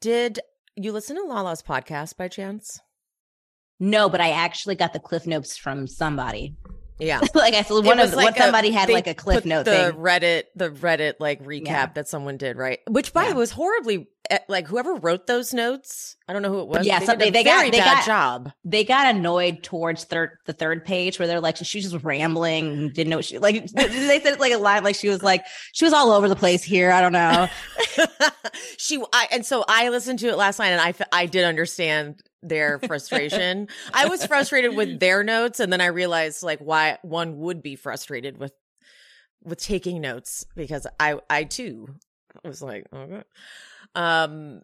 Did you listen to Lala's podcast by chance? No, but I actually got the cliff notes from somebody. Yeah. like I one of like somebody had like a cliff note the thing. Reddit, the Reddit like recap Yeah. that someone did, right? Which by the Yeah. way was horribly eh, like whoever wrote those notes. I don't know who it was. Yeah, they so did a they- got- they bad got- job. They got annoyed towards third the third page where they're like she was just rambling, didn't know what she like. They said like a line like she was like she was all over the place here. I don't know. she I, and so I listened to it last night and I I did understand their frustration. I was frustrated with their notes and then I realized like why one would be frustrated with with taking notes because I I too was like okay. Um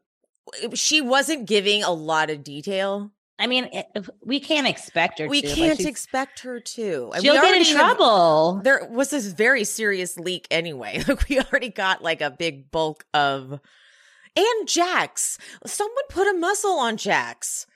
she wasn't giving a lot of detail. I mean, it, we can't expect her. We to. Can't expect her to. And She'll we get in have- trouble. there was this very serious leak anyway. Like we already got like a big bulk of and Jax. Someone put a muscle on Jax.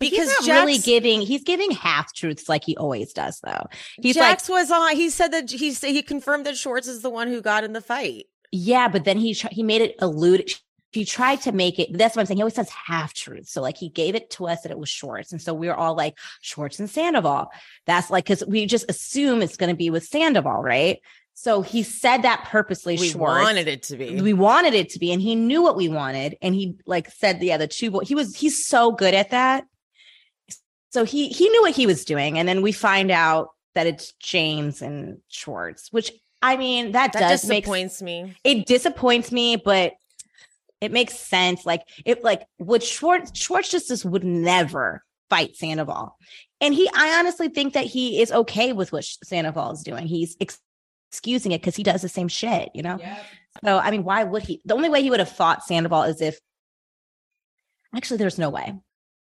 Because he's Jax, really giving. He's giving half truths like he always does, though. He's Jax like, was on. He said that he he confirmed that Schwartz is the one who got in the fight. yeah, but then he he made it allude. He tried to make it. That's what I'm saying. He always says half truths. So like he gave it to us that it was Schwartz, and so we were all like Schwartz and Sandoval. That's like because we just assume it's going to be with Sandoval, right? So he said that purposely. We Schwartz. wanted it to be. we wanted it to be and he knew what we wanted and he like said "Yeah, the other two but he was he's so good at that so he he knew what he was doing and then we find out that it's james and schwartz which i mean that, that does make disappoints me. it disappoints me but it makes sense like it like would schwartz schwartz just just would never fight sandoval and he i honestly think that he is okay with what sandoval is doing he's ex- excusing it because he does the same shit you know so I mean, why would he? The only way he would have fought Sandoval is if actually there's no way.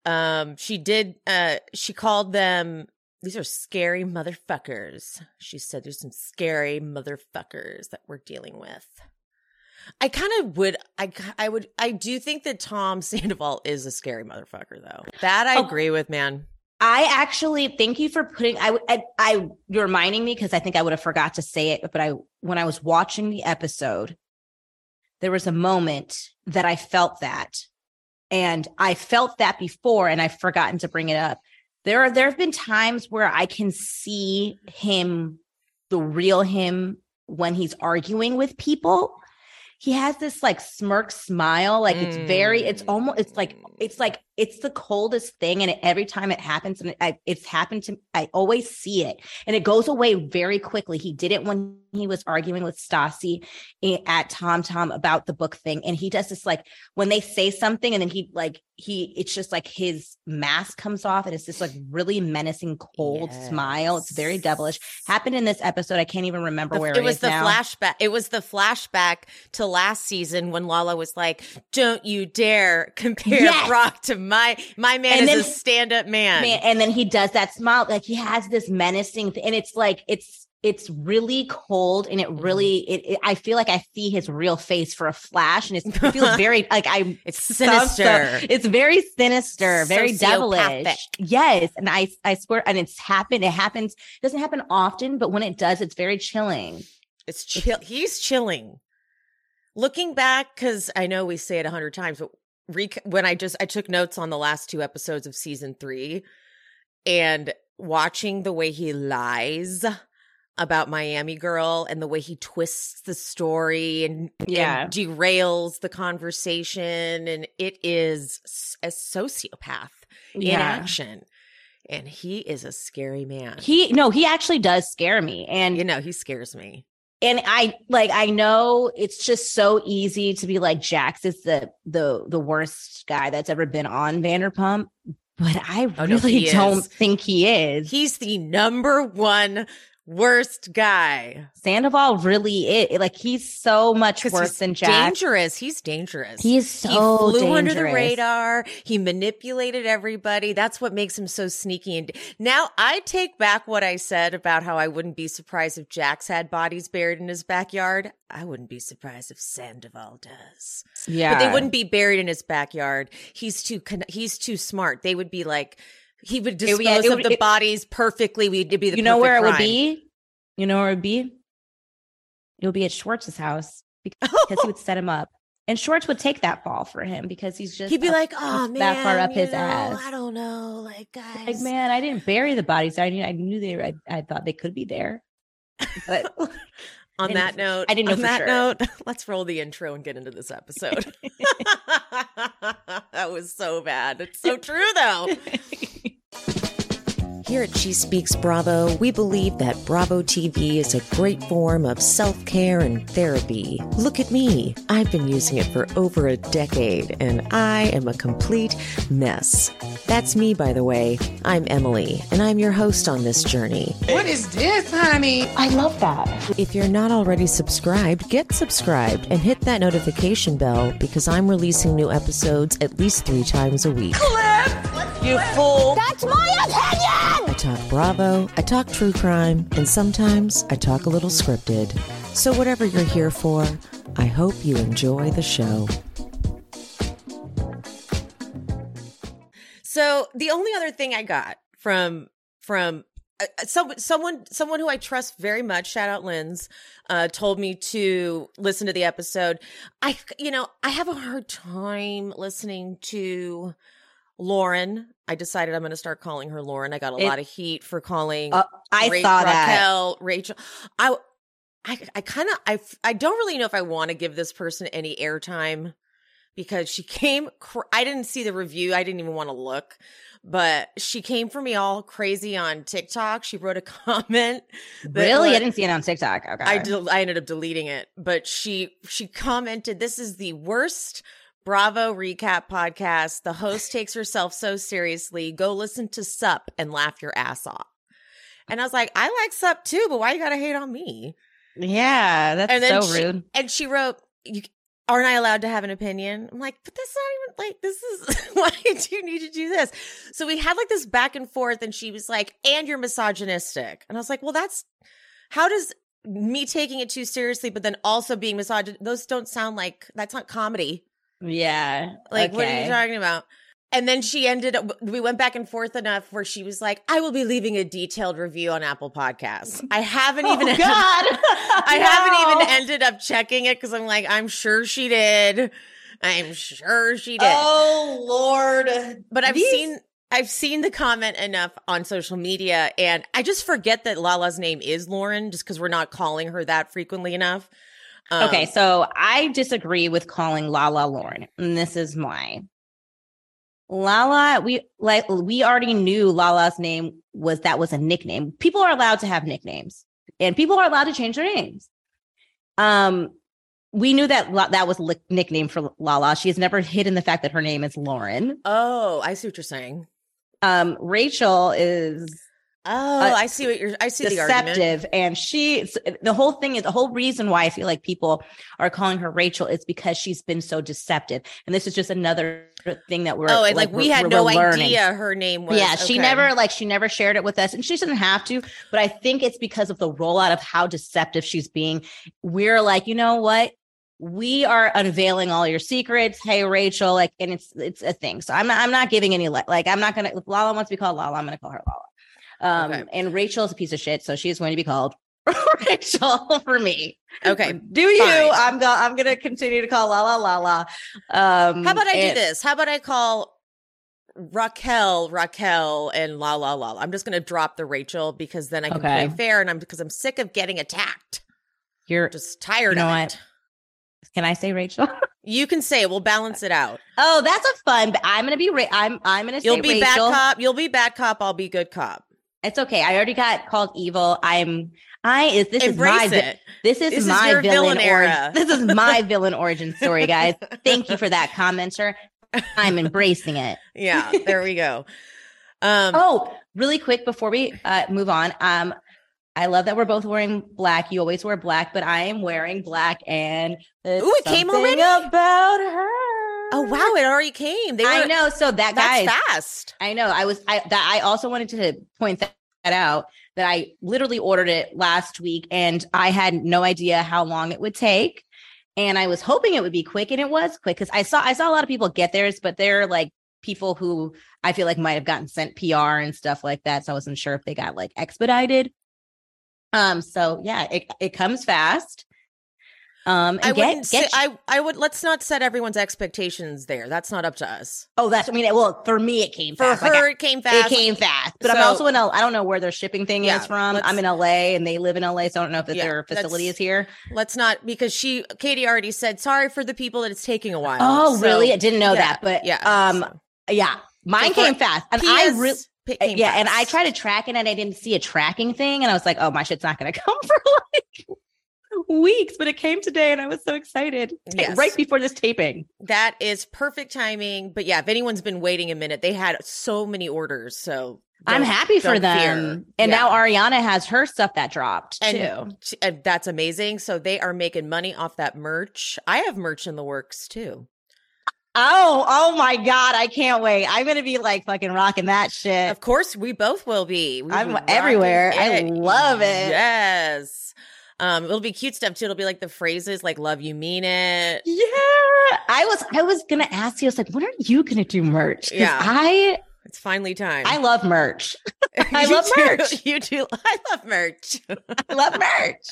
Um, she did. Uh, she called them. These are scary motherfuckers. She said there's some scary motherfuckers that we're dealing with. I kind of would. I I would. I do think that Tom Sandoval is a scary motherfucker, though. That I Oh. agree with, man. I actually thank you for putting I I, I you're reminding me because I think I would have forgot to say it, but I when I was watching the episode, there was a moment that I felt that. And I felt that before and I've forgotten to bring it up. There are there have been times where I can see him, the real him, when he's arguing with people. He has this like smirk smile, like it's very, it's mm. almost, it's like, it's like, it's the coldest thing. And every time it happens, and I, it's happened to, I always see it and it goes away very quickly. He did it when he was arguing with Stassi eh, at Tom Tom about the book thing. And he does this like when they say something and then he like, he, it's just like his mask comes off and it's this like really menacing, cold smile. It's very devilish. Happened in this episode. I can't even remember The- where it was is the now. flashback. It was the flashback to last season when Lala was like, "Don't you dare compare Yes. Brock to my my man And is then- a stand up man." Man, and then he does that smile like he has this menacing th- and it's like it's it's really cold and Mm-hmm. it really it, it- i feel like i see his real face for a flash and it's, it feels very like i It's so- sinister. it's very sinister very devilish yes and i i swear and it's happened it happens it doesn't happen often but when it does it's very chilling It's chill. He's chilling. Looking back, because I know we say it a hundred times, but rec- when I just I took notes on the last two episodes of season three, and watching the way he lies about Miami Girl and the way he twists the story and, Yeah. and derails the conversation, and it is a sociopath in action, and he is a scary man. he no he actually does scare me and you know, he scares me. And I like I know it's just so easy to be like Jax is the the the worst guy that's ever been on Vanderpump, but I Oh, really he don't is. think he is. He's the number one worst guy. Sandoval really is like he's so much worse than Jack. Dangerous. He's dangerous. He's so he flew under the radar. He manipulated everybody. That's what makes him so sneaky. And now I take back what I said about how I wouldn't be surprised if Jax had bodies buried in his backyard. I wouldn't be surprised if Sandoval does. Yeah, But they wouldn't be buried in his backyard. He's too con- he's too smart. They would be like he would It dispose would- yeah, it of the it- bodies perfectly. We'd be the You know where it would be? You know where it would be? It would be at Schwartz's house because he would set him up, and Schwartz would take that fall for him because he's just He'd be up- like, "Oh man, that far up his know, ass." I don't know, like guys, Like, man, I didn't bury the bodies. I knew, I knew they were. I, I thought they could be there. But on that note, I didn't know on for that sure. note, let's roll the intro and get into this episode. that was so bad. It's so true, though you here at She Speaks Bravo, we believe that Bravo TV is a great form of self care and therapy. Look at me. I've been using it for over a decade, and I am a complete mess. That's me, by the way. I'm Emily, and I'm your host on this journey. What is this, honey? I love that. If you're not already subscribed, get subscribed and hit that notification bell because I'm releasing new episodes at least three times a week. You fool. That's my opinion. Talk Bravo, I talk true crime, and sometimes I talk a little scripted. So, whatever you're here for, I hope you enjoy the show. So, the only other thing I got from from uh, some, someone someone who I trust very much, shout out Lynn's, uh, told me to listen to the episode. I, you know, I have a hard time listening to Lauren. I decided I'm going to start calling her Lauren. I got a It- lot of heat for calling Uh, I Ra- saw that. Raquel, Rachel. I, I, I kind of, I I don't really know if I want to give this person any airtime because she came. Cr- I didn't see the review. I didn't even want to look, but she came for me all crazy on TikTok. She wrote a comment. that Really, was- I didn't see it on TikTok. Okay, I del- I ended up deleting it, but she she commented, "This is the worst Bravo recap podcast. The host takes herself so seriously. Go listen to Sup and laugh your ass off." And I was like, "I like Sup too, but why you gotta hate on me?" Yeah, that's And then so she- rude. And she wrote, you, "Aren't I allowed to have an opinion?" I'm like, "But that's not even like this is why do you need to do this?" So we had like this back and forth, and she was like, "And you're misogynistic," and I was like, "Well, that's how does." Me taking it too seriously, but then also being misogynist, those don't sound like that's not comedy. Yeah, Like, what are you talking about? And then she ended up, we went back and forth enough where she was like, I will be leaving a detailed review on Apple Podcasts. I haven't oh, even, oh, God. I haven't even ended up checking it because I'm like, I'm sure she did. I'm sure she did. Oh Lord! but I've these- seen, I've seen the comment enough on social media and I just forget that Lala's name is Lauren just because we're not calling her that frequently enough. Um, Okay, so I disagree with calling Lala Lauren, and this is why. Lala, we like we already knew Lala's name was that was a nickname. People are allowed to have nicknames, and people are allowed to change their names. Um, we knew that that was li- nickname for Lala. She has never hidden the fact that her name is Lauren. Oh, I see what you're saying. Um, Rachel is Oh, Uh, I see what you're, I see the deceptive and she the whole thing is the whole reason why i feel like people are calling her rachel is because she's been so deceptive and this is just another thing that we're Oh, and like, we we're- had no idea her name was. yeah she okay. never like she never shared it with us and she doesn't have to but i think it's because of the rollout of how deceptive she's being. We're like you know what? We are unveiling all your secrets. Hey rachel like and it's it's a thing. So i'm not i'm not giving any like i'm not gonna if lala wants to be called lala i'm gonna call her lala um Okay. and rachel's a piece of shit so she's going to be called rachel for me Okay. do you fine. i'm go- i'm gonna continue to call La La La um How about I do this? How about I call Raquel, Raquel, and la la la. I'm just going to drop the Rachel because then I can Okay. play fair, and I'm because I'm sick of getting attacked. you're Just tired You know of what? it. can i say rachel You can say it. we'll balance it out. Oh, that's a fun. I'm gonna be. Ra- I'm. I'm gonna say You'll be Rachel. bad cop. You'll be bad cop. I'll be good cop. It's okay. I already got called evil. I'm. I is this Embrace is my. it. This is This my your villain, villain era. origin. This is my villain origin story, guys. Thank you for that commenter. I'm embracing it. Yeah, there we go. Um, Oh, really quick before we uh, move on. Um, I love that we're both wearing black. You always wear black, but I am wearing black, and Ooh, it came already about her. Oh wow, it already came. They were, I know. So that guy, fast. I know. I was. I that I also wanted to point that out that I literally ordered it last week, and I had no idea how long it would take. And I was hoping it would be quick, and it was quick because I saw I saw a lot of people get theirs, but they're like people who I feel like might have gotten sent PR and stuff like that. So I wasn't sure if they got like expedited. Um, so yeah, it it comes fast. Um, I get, get say, I I would let's not set everyone's expectations there. That's not up to us. oh, that's I mean, well, for me, it came For fast. Like, her, I- it came fast. It came fast, but I'm also in L. I don't know where their shipping thing Yeah, is from. I'm in LA and they live in LA, so I don't know if Yeah, their facility is here. Let's not because she Katie already said sorry for the people that it's taking a while. Oh, So, really? I didn't know yeah, that, but yeah. um, so. yeah, mine for came fast, and I really. Yeah, and I tried to track it and I didn't see a tracking thing. And I was like, oh, my shit's not going to come for like weeks. But it came today and I was so excited. Yes. Right before this taping. That is perfect timing. But yeah, if anyone's been waiting a minute, they had so many orders. So I'm happy for them. fear. And Yeah. now Ariana has her stuff that dropped And- too. Uh, that's amazing. So they are making money off that merch. I have merch in the works too. Oh, oh my God. I can't wait. I'm going to be like fucking rocking that shit. Of course, we both will be. We I'm everywhere. I love it. Yes. Um, it'll be cute stuff too. It'll be like the phrases like "love you, mean it." Yeah. I was, I was going to ask you, I was like, when are you going to do merch? Yeah. I, It's finally time. I love merch. I love do- merch. You do. I love merch. I love merch.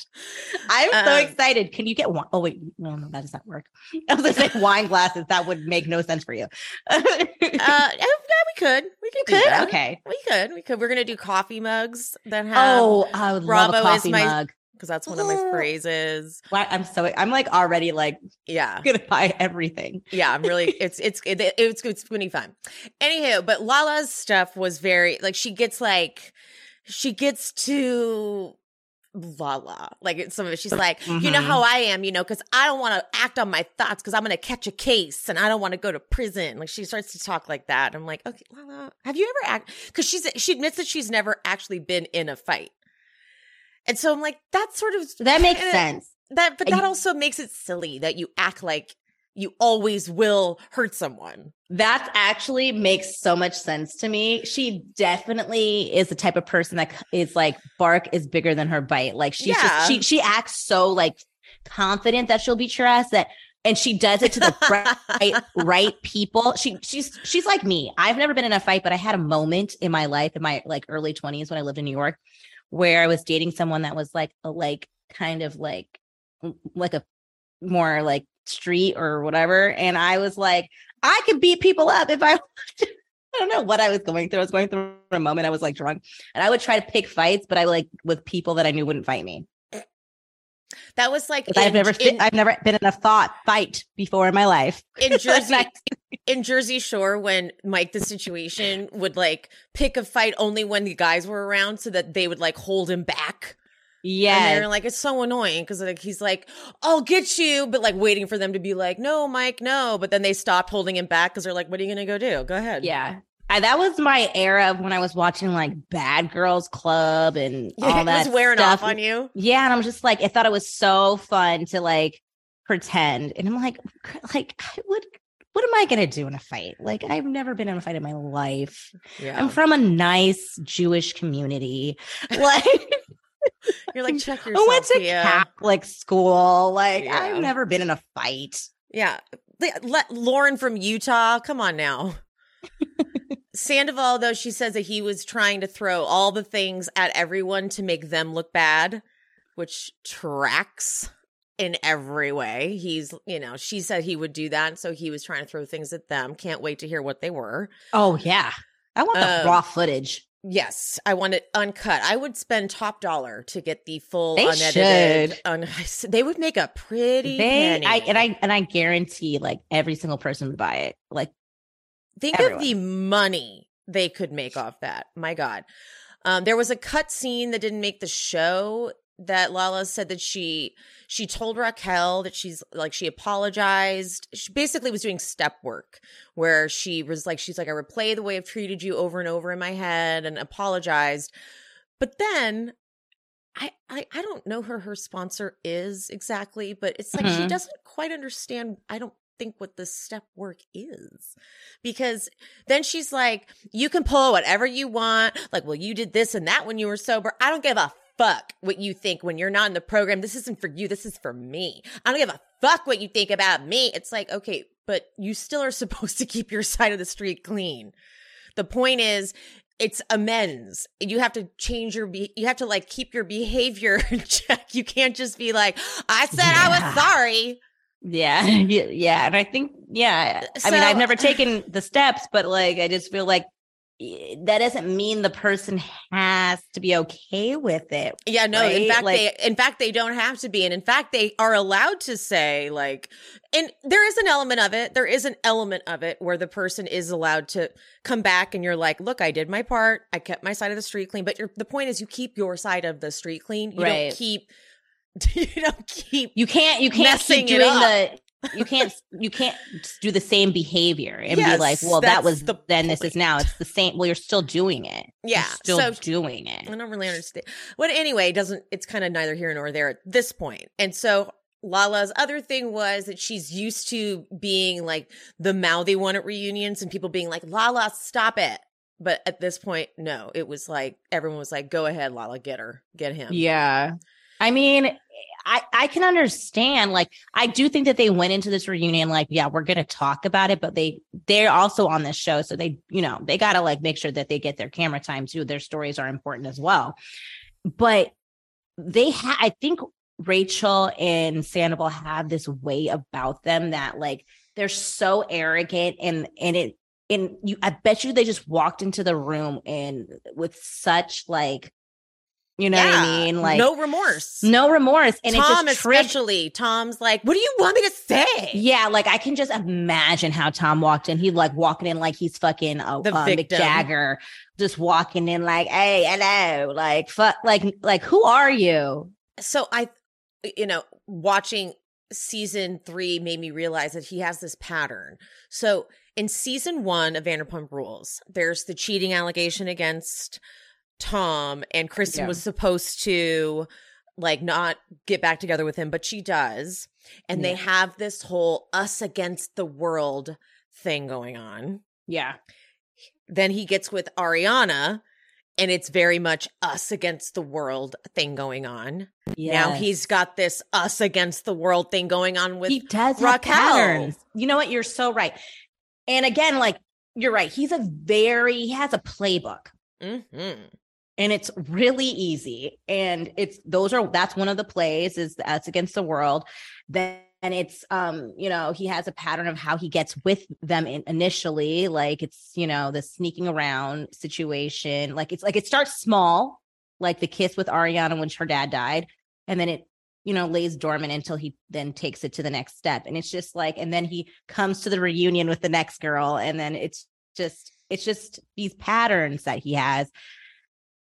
I'm so Um, excited. Can you get one? Oh wait, no, no, that does not work. I was gonna say wine glasses. That would make no sense for you. Uh, yeah, we could. We could. Could okay. We could. We could. We're gonna do coffee mugs that have. Oh, I would Bravo love a is coffee mug. Because that's one of my phrases. Why- I'm so I'm like already like Yeah. gonna buy everything. Yeah, I'm really it's it's it, it's it's to be fun. Anywho, but Lala's stuff was very like she gets like she gets to Lala like it's some of it. She's like, you know how mm-hmm. I am, you know, because I don't want to act on my thoughts because I'm to catch a case and I don't want to go to prison. Like she starts to talk like that. I'm like, okay, Lala, have you ever act? Because she's she admits that she's never actually been in a fight. And so I'm like, that's sort of That makes kinda- sense. that but that also makes it silly that you act like you always will hurt someone. That actually makes so much sense to me. She definitely is the type of person that is like bark is bigger than her bite. Like she's Yeah. just she she acts so like confident that she'll beat your ass that and she does it to the right right people. She she's she's like me. I've never been in a fight, but I had a moment in my life in my like early 20s when I lived in New York where I was dating someone that was like a like kind of like like a more like street or whatever and I was like I could beat people up if I I don't know what I was going through. I was going through a moment I was like drunk and I would try to pick fights but I like with people that I knew wouldn't fight me. That was like 'Cause I've never in, I've never been in a thought fight before in my life. in Jersey in Jersey Shore when Mike the situation would like pick a fight only when the guys were around so that they would like hold him back. Yeah. And they're like, it's so annoying because like he's like, I'll get you, but like waiting for them to be like, no, Mike, no. But then they stopped holding him back because they're like, what are you gonna go do? Go ahead. Yeah. I, that was my era of when I was watching like Bad Girls Club and all it that was wearing stuff. off on you. Yeah, and I'm just like, I thought it was so fun to like pretend, and I'm like, like, I would. what am I gonna do in a fight? Like, I've never been in a fight in my life. Yeah. I'm from a nice Jewish community. Like, You're like, check I yourself. went to Tia. Catholic school. Like, Yeah. I've never been in a fight. Yeah. Let Lauren from Utah, come on now. Sandoval, though, she says that he was trying to throw all the things at everyone to make them look bad, which tracks in every way. He's, you know, she said he would do that. So he was trying to throw things at them. Can't wait to hear what they were. Oh yeah, I want the Um, raw footage. Yes, I want it uncut. I would spend top dollar to get the full They unedited. should. Un- they would make a pretty They, penny. I and I and I guarantee, like every single person would buy it. Like, Think Everyone. of the money they could make off that. My God. Um, there was a cut scene that didn't make the show that Lala said that she she told Raquel that she's like she apologized. She basically was doing step work where she was like she's like I replay the way I've treated you over and over in my head and apologized. But then I, I I don't know who her sponsor is exactly, but it's like she Mhm. doesn't quite understand. I don't think what the step work is because then she's like, you can pull whatever you want. Like, well, you did this and that when you were sober. I don't give a fuck what you think when you're not in the program. This isn't for you. This is for me. I don't give a fuck what you think about me. It's like, okay, but you still are supposed to keep your side of the street clean. The point is, it's amends. You have to change your be- you have to like keep your behavior in check. You can't just be like, I said I was sorry. Yeah, yeah. And I think, yeah. I mean, I've never taken the steps, but like, I just feel like eh, that doesn't mean the person has to be okay with it. Yeah, no, in fact Like- they in fact they don't have to be. And in fact they are allowed to say like and there is an element of it. There is an element of it where the person is allowed to come back and you're like, "Look, I did my part. I kept my side of the street clean." But the point is you keep your side of the street clean. You Right. don't keep you don't keep You can't, you can't keep doing the, you can't, you can't do the same behavior and Yes, be like, well, that was the then, this is now. It's the same. Well, you're still doing it. You're Yeah, still so- doing it. I don't really understand. But anyway, it doesn't it's kind of neither here nor there at this point. And so Lala's other thing was that she's used to being like the mouthy one at reunions and people being like, Lala, stop it. But at this point, no, it was like everyone was like, go ahead, Lala, get her, get him. Yeah. I mean, I I can understand like I do think that they went into this reunion like yeah, we're going to talk about it, but they they're also on this show so they, you know, they got to like make sure that they get their camera time too. Their stories are important as well. But they I think Rachel and Sandoval have this way about them that like they're so arrogant and and it and you I bet you they just walked into the room and with such like you know what I mean? Like no remorse. no remorse. And Tom it just triggered. especially. Tom's like, what do you want me to say? Yeah, like I can just imagine how Tom walked in. He like walking in like he's fucking uh, The uh, Mick. Jagger, just walking in like, hey, hello, like fuck, like like who are you? so I, you know, watching season three made me realize that he has this pattern. So in season one of Vanderpump Rules, there's the cheating allegation against Tom, and Kristen Yeah. was supposed to like not get back together with him, but she does. And they have this whole us against the world thing going on. Yeah, Then he gets with Ariana, and it's very much us against the world thing going on. Now he's got this us against the world thing going on with he does Raquel. You know what? You're so right. And again, like you're right. He's a very he has a playbook. Mhm. And it's really easy. And it's those are that's one of the plays is that's against the world. Then it's um you know he has a pattern of how he gets with them in, initially. Like it's you know the sneaking around situation. Like it's like it starts small like the kiss with ariana when her dad died. And then it you know lays dormant until he then takes it to the next step. And it's just like and then he comes to the reunion with the next girl. And then it's just it's just these patterns that he has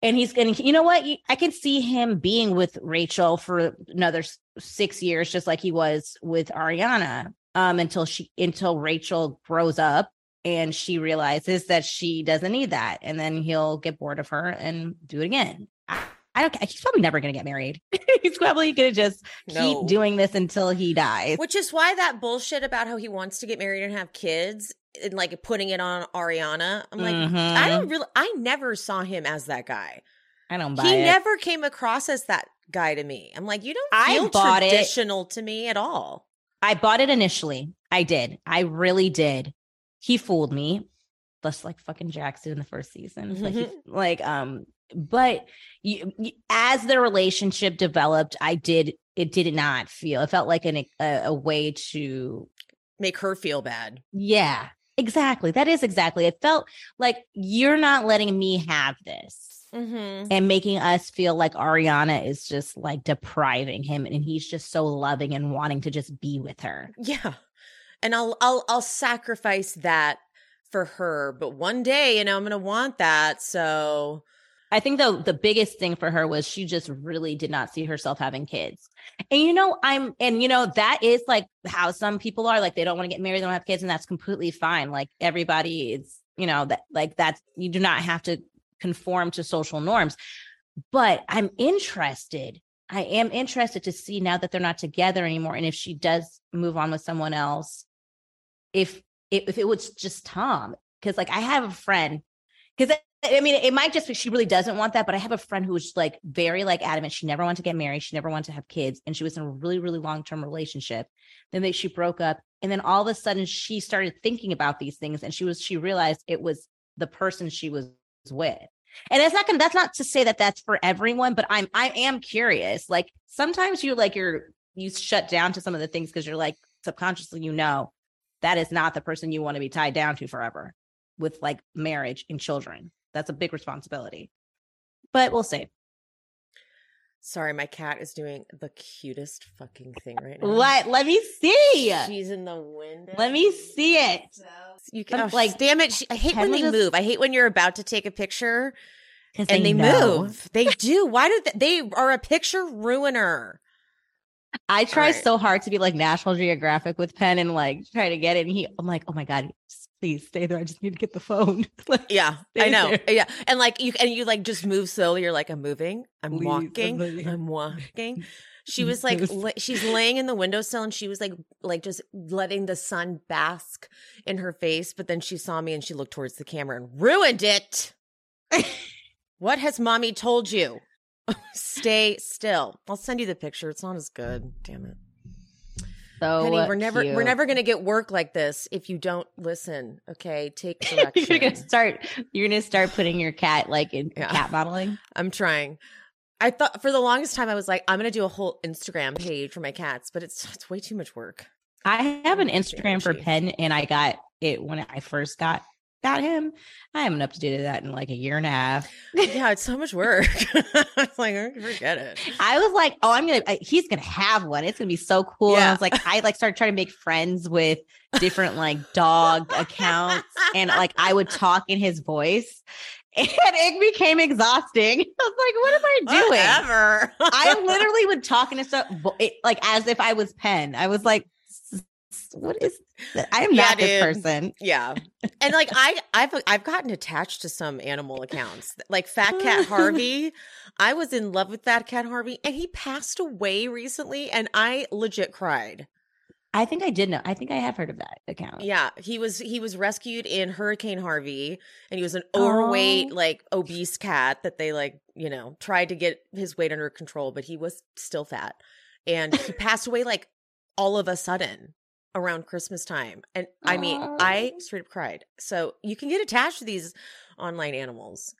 and he's going to you know what? I can see him being with rachel for another six years just like he was with ariana um until she until rachel grows up and she realizes that she doesn't need that. And then he'll get bored of her and do it again. I, I don't he's probably never going to get married. He's probably going to just No. keep doing this until he dies. Which is why that bullshit about how he wants to get married and have kids and like putting it on Ariana. I'm like, I don't really I never saw him as that guy. i don't buy He it never came across as that guy to me. I'm like, you don't I feel bought it. traditional to me at all. I bought it initially. I did. I really did. He fooled me, just like fucking Jackson in the first season. Like, he- like, um, but you, you- as the relationship developed, I did. It did not feel. It felt like an, a, a way to. Make her feel bad. Yeah, exactly. That is exactly. It felt like you're not letting me have this. Mm-hmm. And making us feel like Ariana is just like depriving him, and he's just so loving and wanting to just be with her. Yeah. And I'll I'll I'll sacrifice that for her, but one day, you know, I'm going to want that. So, I think the the biggest thing for her was she just really did not see herself having kids. And you know, I'm and you know, that is like how some people are like they don't want to get married, they don't have kids, and that's completely fine. Like everybody is, you know, that like that's you do not have to conform to social norms. but I'm interested. I am interested to see now that they're not together anymore. And if she does move on with someone else, if if, if it was just Tom, because like I have a friend, because I mean, it might just be she really doesn't want that, but I have a friend who was like very like adamant. She never wanted to get married. She never wanted to have kids, and she was in a really, really long term relationship. Then they she broke up, and then all of a sudden she started thinking about these things, and she was she realized it was the person she was with. And it's not gonna. That's not to say that that's for everyone, but I'm I am curious. Like sometimes you like you're you shut down to some of the things because you're like subconsciously you know that is not the person you want to be tied down to forever with like marriage and children. That's a big responsibility. But we'll see. Sorry, my cat is doing the cutest fucking thing right now. What? let me see. She's in the window. Let me see it. You can oh, like, damn it! She, I hate when they was- move. I hate when you're about to take a picture and they move. They do. Why did they, they are a picture ruiner? I try Alright. so hard to be like National Geographic with Penn and like try to get it. And he, I'm like, oh my god, just please stay there. I just need to get the phone. Like, Yeah, I know. there. Yeah, and like you and you like just move slowly. You're like, I'm moving. I'm Please, walking. I'm I'm walking. She was like, la- she's laying in the windowsill and she was like, like just letting the sun bask in her face. But then she saw me and she looked towards the camera and ruined it. what has mommy told you? Stay still. I'll send you the picture. It's not as good. Damn it. So Penny, we're never we're never gonna get work like this if you don't listen. Okay, take direction. you're gonna start. You're gonna start putting your cat like in Yeah. cat modeling. I'm trying. I thought for the longest time I was like, I'm gonna do a whole Instagram page for my cats, but it's it's way too much work. I have an Instagram for. Penn, and I got it when I first got got him. I haven't updated that in like a year and a half. Yeah, it's so much work. I was like, "Oh, forget it. I was like, oh, I'm gonna. I, he's gonna have one. It's gonna be so cool. And I was like, I like started trying to make friends with different like dog accounts, and like I would talk in his voice, and it became exhausting. I was like, what am I doing? Whatever. I literally would talk in his stuff like as if I was Penn. I was like, "S- s- what is? That? I am Yeah, not this person. yeah, and like I, I've I've gotten attached to some animal accounts, like Fat Cat Harvey. I was in love with Fat Cat Harvey, and he passed away recently, and I legit cried. I think I did know. I think I have heard of that account. Yeah, he was he was rescued in Hurricane Harvey and he was an overweight Oh. like obese cat that they like, you know, tried to get his weight under control, but he was still fat. And he passed away like all of a sudden around Christmas time. And I mean, I straight up cried. So you can get attached to these online animals.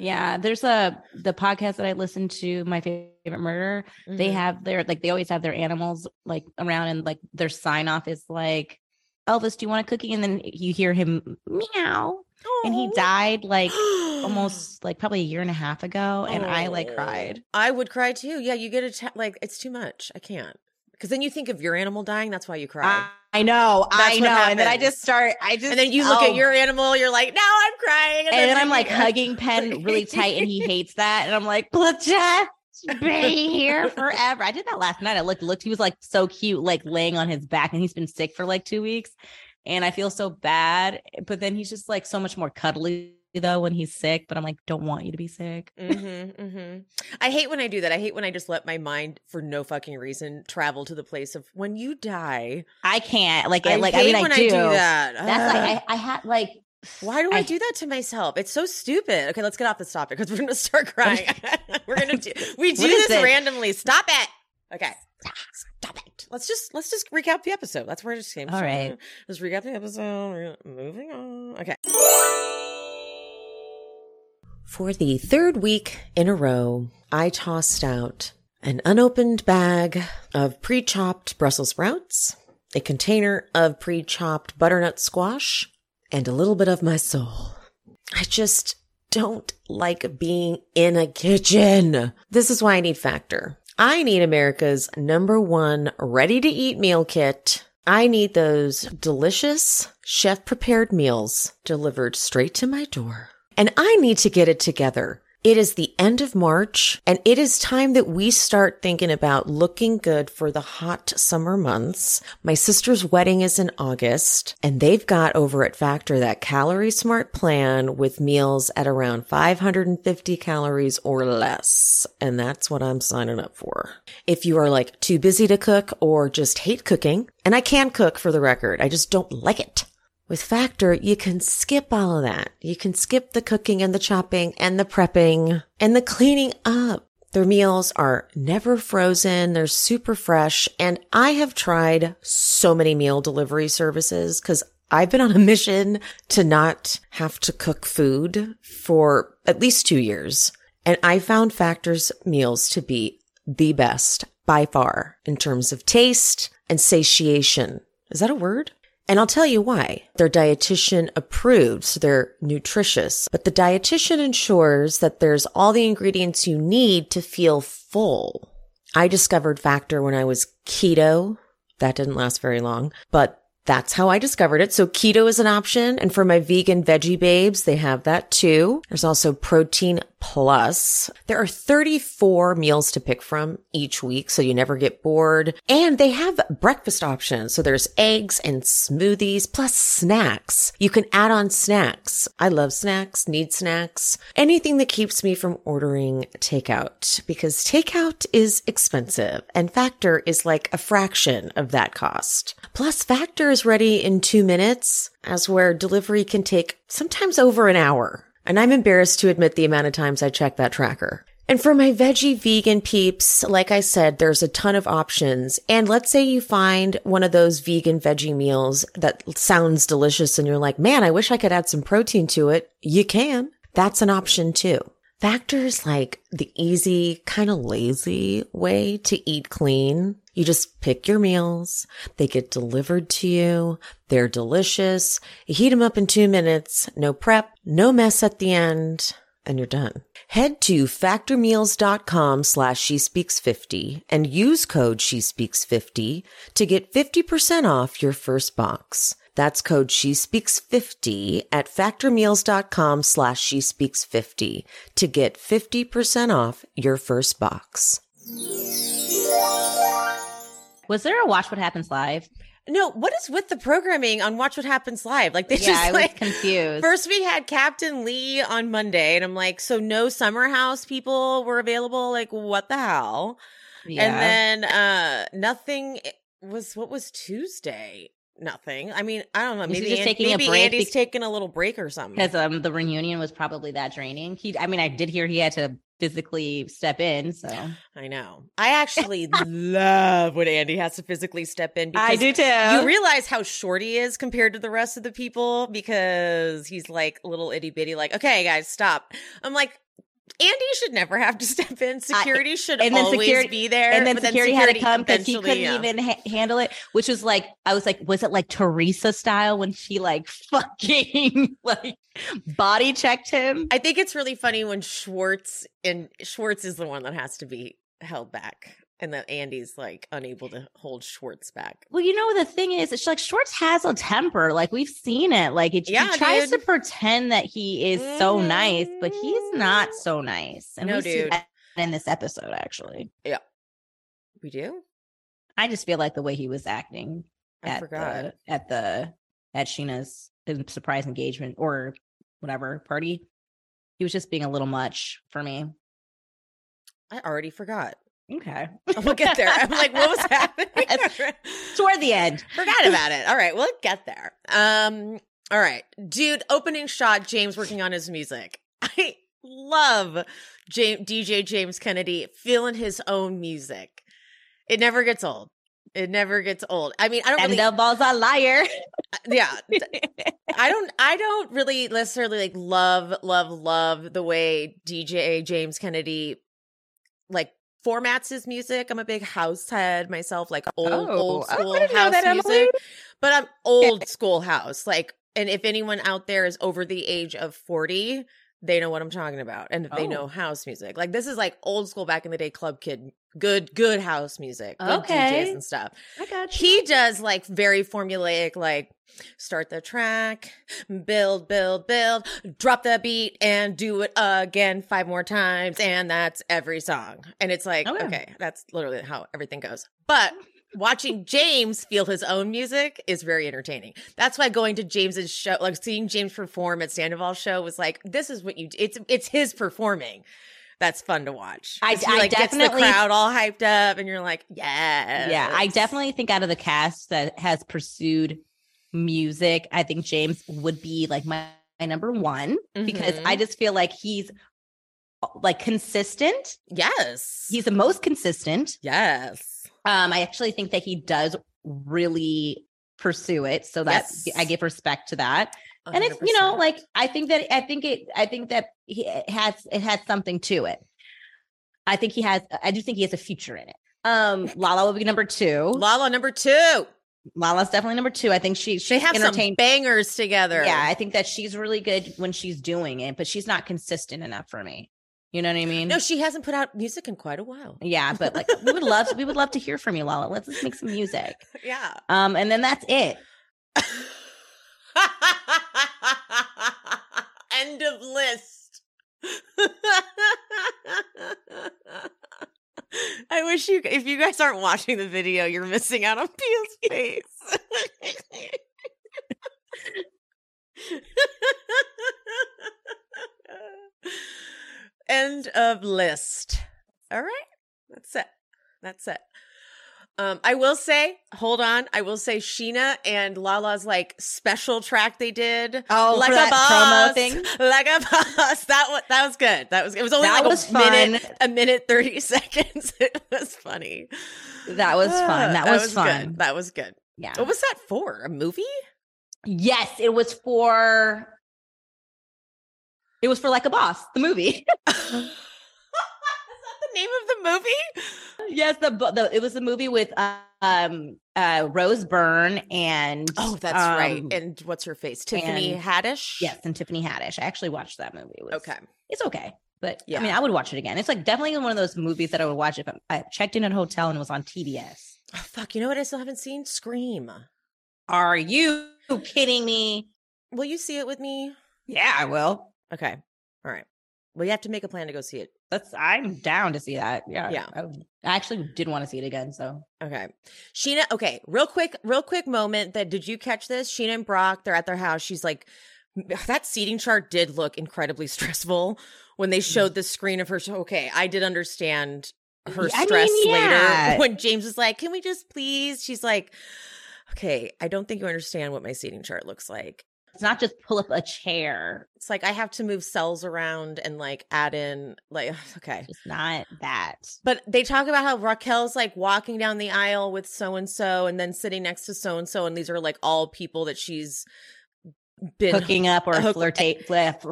Yeah, there's a the podcast that I listen to, my favorite murder. They Mhm. have their like they always have their animals like around, and like their sign off is like, Elvis, do you want a cookie? And then you hear him meow, and he died like almost like probably a year and a half ago, and I like Oh. cried. I would cry too. Yeah, you get atta- like it's too much. I can't. Because then you think of your animal dying, that's why you cry. I, I know, That's I know, and then I just start. I just and then you look oh. at your animal, you're like, now I'm crying. and then I'm like hugging Penn really tight, and he hates that, and I'm like, let's just be here forever. I did that last night. I looked, looked. He was like so cute, like laying on his back, and he's been sick for like two weeks, and I feel so bad. But then he's just like so much more cuddly though when he's sick. But I'm like, don't want you to be sick. mm-hmm, mm-hmm. I hate when I do that. I hate when I just let my mind, for no fucking reason, travel to the place of when you die. I can't like, I like hate I mean, when I do. that. That's like I, I had like. Why do I, I- do that to myself? It's so stupid. Okay, let's get off this topic because we're gonna start crying. we're gonna do. We do this it? randomly. Stop it. Okay. Stop it. Let's just let's just recap the episode. That's where I just came. All from. right. Let's recap the episode. Moving on. Okay. For the third week in a row, I tossed out an unopened bag of pre-chopped Brussels sprouts, a container of pre-chopped butternut squash, and a little bit of my soul. I just don't like being in a kitchen. This is why I need Factor. I need America's number one ready to eat meal kit. I need those delicious chef prepared meals delivered straight to my door. And I need to get it together It is the end of March and it is time that we start thinking about looking good for the hot summer months. My sister's wedding is in August and they've got over at Factor that calorie smart plan with meals at around 550 calories or less. And that's what I'm signing up for. If you are like too busy to cook or just hate cooking, and I can cook for the record, I just don't like it. With Factor, you can skip all of that. You can skip the cooking and the chopping and the prepping and the cleaning up. Their meals are never frozen. They're super fresh. And I have tried so many meal delivery services because I've been on a mission to not have to cook food for at least two years. And I found Factor's meals to be the best by far in terms of taste and satiation. Is that a word? And I'll tell you why. They're dietitian approved, so they're nutritious, but the dietitian ensures that there's all the ingredients you need to feel full. I discovered Factor when I was keto. That didn't last very long, but that's how I discovered it. So keto is an option. And for my vegan veggie babes, they have that too. There's also protein plus. There are 34 meals to pick from each week. So you never get bored. And they have breakfast options. So there's eggs and smoothies plus snacks. You can add on snacks. I love snacks, need snacks, anything that keeps me from ordering takeout because takeout is expensive and Factor is like a fraction of that cost. Plus Factor is ready in two minutes as where delivery can take sometimes over an hour. And I'm embarrassed to admit the amount of times I check that tracker. And for my veggie vegan peeps, like I said, there's a ton of options. And let's say you find one of those vegan veggie meals that sounds delicious and you're like, man, I wish I could add some protein to it. You can. That's an option too. Factor's like the easy, kind of lazy way to eat clean. You just pick your meals. They get delivered to you. They're delicious. You heat them up in two minutes. No prep, no mess at the end, and you're done. Head to factormeals.com slash she speaks 50 and use code she speaks 50 to get 50% off your first box. That's code she speaks 50 at factormeals.com slash she speaks 50 to get 50% off your first box. Was there a Watch What Happens Live? No, what is with the programming on Watch What Happens Live? Like they yeah, just I like was confused. First, we had Captain Lee on Monday, and I'm like, so no Summer House people were available. Like, what the hell? yeah. And then uh nothing was. What was Tuesday? Nothing. I mean, I don't know. Maybe just taking a maybe break Andy's taking a little break or something. because um the reunion was probably that draining. He, I mean, I did hear he had to physically step in, so I know. I actually love when Andy has to physically step in. Because I do too. You realize how short he is compared to the rest of the people because he's like little itty bitty, like, okay, guys, stop. I'm like, Andy should never have to step in. Security should and then always security- be there. and then but security, had to come because he couldn't yeah. even ha- handle it. Which was like, I was like, was it like Teresa style when she like fucking like body checked him? I think it's really funny when Schwartz and Schwartz is the one that has to be held back, and that Andy's like unable to hold Schwartz back. Well, you know the thing is, it's like Schwartz has a temper. Like we've seen it. Like it, Yeah, he tries dude. to pretend that he is so nice, but he's not Mhm. so nice. And No, we see that in this episode, actually. Yeah, we do. I just feel like the way he was acting I at forgot. the at the at Scheana's surprise engagement or whatever party. He was just being a little much for me. I already forgot. Okay. We'll get there. I'm like, what was happening? Toward the end. Forgot about it. All right, we'll get there. Um, all right, dude. Opening shot. James working on his music. I love James, DJ James Kennedy feeling his own music. It never gets old. It never gets old. I mean, I don't And really. the ball's a liar. yeah, I don't. I don't really necessarily like love, love, love the way DJ James Kennedy like formats his music. I'm a big house head myself, like old, old oh, school house that, music. Emily. But I'm old school house. Like, and if anyone out there is over the age of 40, they know what I'm talking about and they Oh. know house music. Like this is like old school back in the day club kid good good house music. Good Okay. DJs and stuff. I got He does like very formulaic like start the track, build build build, drop the beat and do it again five more times and that's every song. And it's like oh, Okay. okay, that's literally how everything goes. But oh. Watching James feel his own music is very entertaining. That's why going to James's show, like seeing James perform at Sandoval's show was like, this is what you do. It's it's his performing. That's fun to watch. I- he, I like gets the crowd all hyped up, and you're like, yeah, Yeah, I definitely think out of the cast that has pursued music, I think James would be like my, my number one because Mhm. I just feel like he's like consistent. yes, He's the most consistent. yes, Um, I actually think that he does really pursue it. So that's Yes. I give respect to that. And it's you know like I think that I think it I think that he it has it has something to it. I think he has I do think he has a future in it. Um Lala will be number two. Lala number two. Lala's definitely number two. I think she They she's have some entertained. bangers together. Yeah, I think that she's really good when she's doing it, but she's not consistent enough for me. You know what I mean? No, she hasn't put out music in quite a while. yeah, but like we would love to, we would love to hear from you, Lala. Let's just make some music. Yeah. Um, and then that's it. End of list. I wish you if you guys aren't watching the video, you're missing out on Pia's face. End of list. All right. That's it. That's it. Um, I will say, hold on. I will say Scheana and Lala's like special track they did. Oh, like a that boss, promo thing. like a boss. That was that was good. That was it was only That like was a minute, fun. a minute thirty seconds. It was funny. That was fun. That, was, fun. Good. That was good. Yeah. What was that for? A movie? Yes, it was for. It was for like a boss, the movie. Is that the name of the movie? yes, the, the it was the movie with um uh Rose Byrne and Oh, that's right. um, And what's her face? Tiffany and- Haddish. yes, and Tiffany Haddish. I actually watched that movie. It was- Okay. it's okay, but Yeah. I mean, I would watch it again. It's like definitely one of those movies that I would watch if I, I checked in at a hotel and was on TBS. Oh, fuck. You know what? I still haven't seen Scream. Are you kidding me? Will you see it with me? Yeah, I will. Okay. All right. Well, you have to make a plan to go see it. That's I'm down to see that. Yeah, Yeah. I, I actually did want to see it again. So Okay. Scheana, okay, real quick, real quick moment that did you catch this? Scheana and Brock, they're at their house. She's like, that seating chart did look incredibly stressful when they mm-hmm. showed the screen of her. So, okay, I did understand her I mean, stress yeah. later when James was like, can we just please? She's like, okay, I don't think you understand what my seating chart looks like. It's not just pull up a chair. It's like I have to move cells around and like add in, like, okay. It's not that. But they talk about how Raquel's like walking down the aisle with so and so and then sitting next to so and so. And these are like all people that she's been Hooking up or hook- flirtate,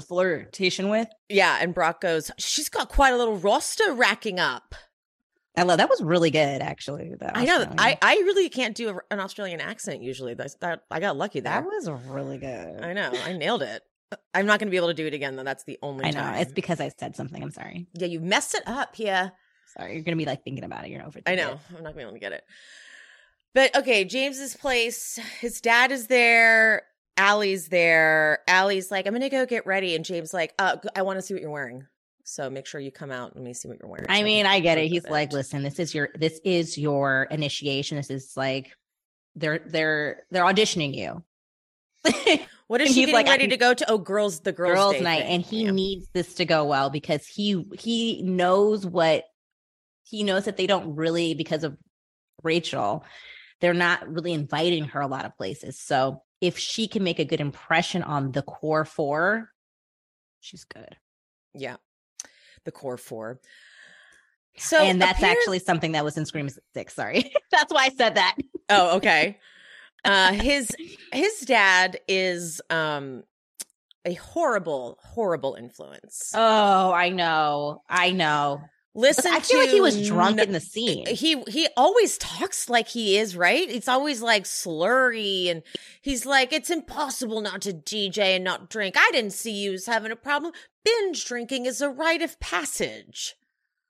flirtation with. Yeah. And Brock goes, she's got quite a little roster racking up. I love that was really good actually. I know. I, I really can't do a, an Australian accent usually. That's that I got lucky there. that was really good. I know. I nailed it. I'm not going to be able to do it again though. That's the only I know. time. It's because I said something. I'm sorry. yeah, you messed it up. Yeah. Sorry. You're gonna be like thinking about it. You're over. I know. I'm not going to be able to get it. But okay, James's place. His dad is there. Ally's there. Ally's like, I'm going to go get ready. And James like, uh, I want to see what you're wearing. So make sure you come out and let me see what you're wearing. I So mean, I get it. He's of like, listen, this is your this is your initiation. This is like they're they're they're auditioning you. What is she getting like, ready to go to? Oh, girls, the girls, girls' night, thing. and he Yeah. needs this to go well because he he knows what he knows that they don't really because of Rachel, they're not really inviting her a lot of places. So if she can make a good impression on the core four, she's good. yeah, the core four. So and that's apparent- actually something that was in Scream Six. Sorry, that's why I said that. Oh, okay. Uh his his dad is um a horrible, horrible influence. Oh, I know, I know. Listen I feel like he was drunk in the scene. he he always talks like he is right? It's always like slurry and he's like it's impossible not to dj and not drink. I didn't see you as having a problem. Binge drinking is a rite of passage.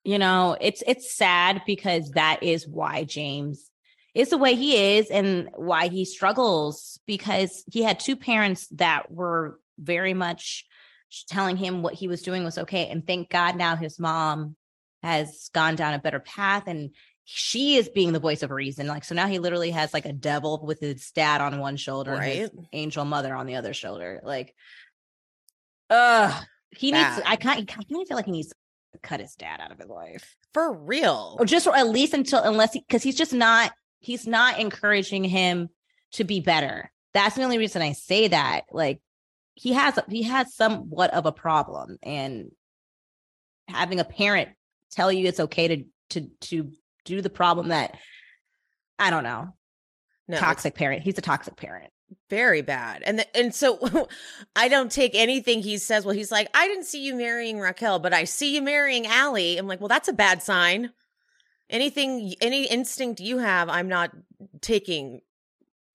You know it's it's sad because that is why james is the way he is and why he struggles because he had two parents that were very much telling him what he was doing was okay and thank god now his mom has gone down a better path and she is being the voice of reason like so now he literally has like a devil with his dad on one shoulder and his Right. angel mother on the other shoulder like uh he needs Bad. i can't i kind of feel like he needs to cut his dad out of his life for real or just or at least until unless he because he's just not he's not encouraging him to be better that's the only reason i say that like he has he has somewhat of a problem and having a parent tell you it's okay to to to do the problem that i don't know no, toxic parent he's a toxic parent. Very bad. And the, and so i don't take anything he says. Well he's like i didn't see you marrying raquel but i see you marrying Ally. i'm like well that's a bad sign. Anything any instinct you have i'm not taking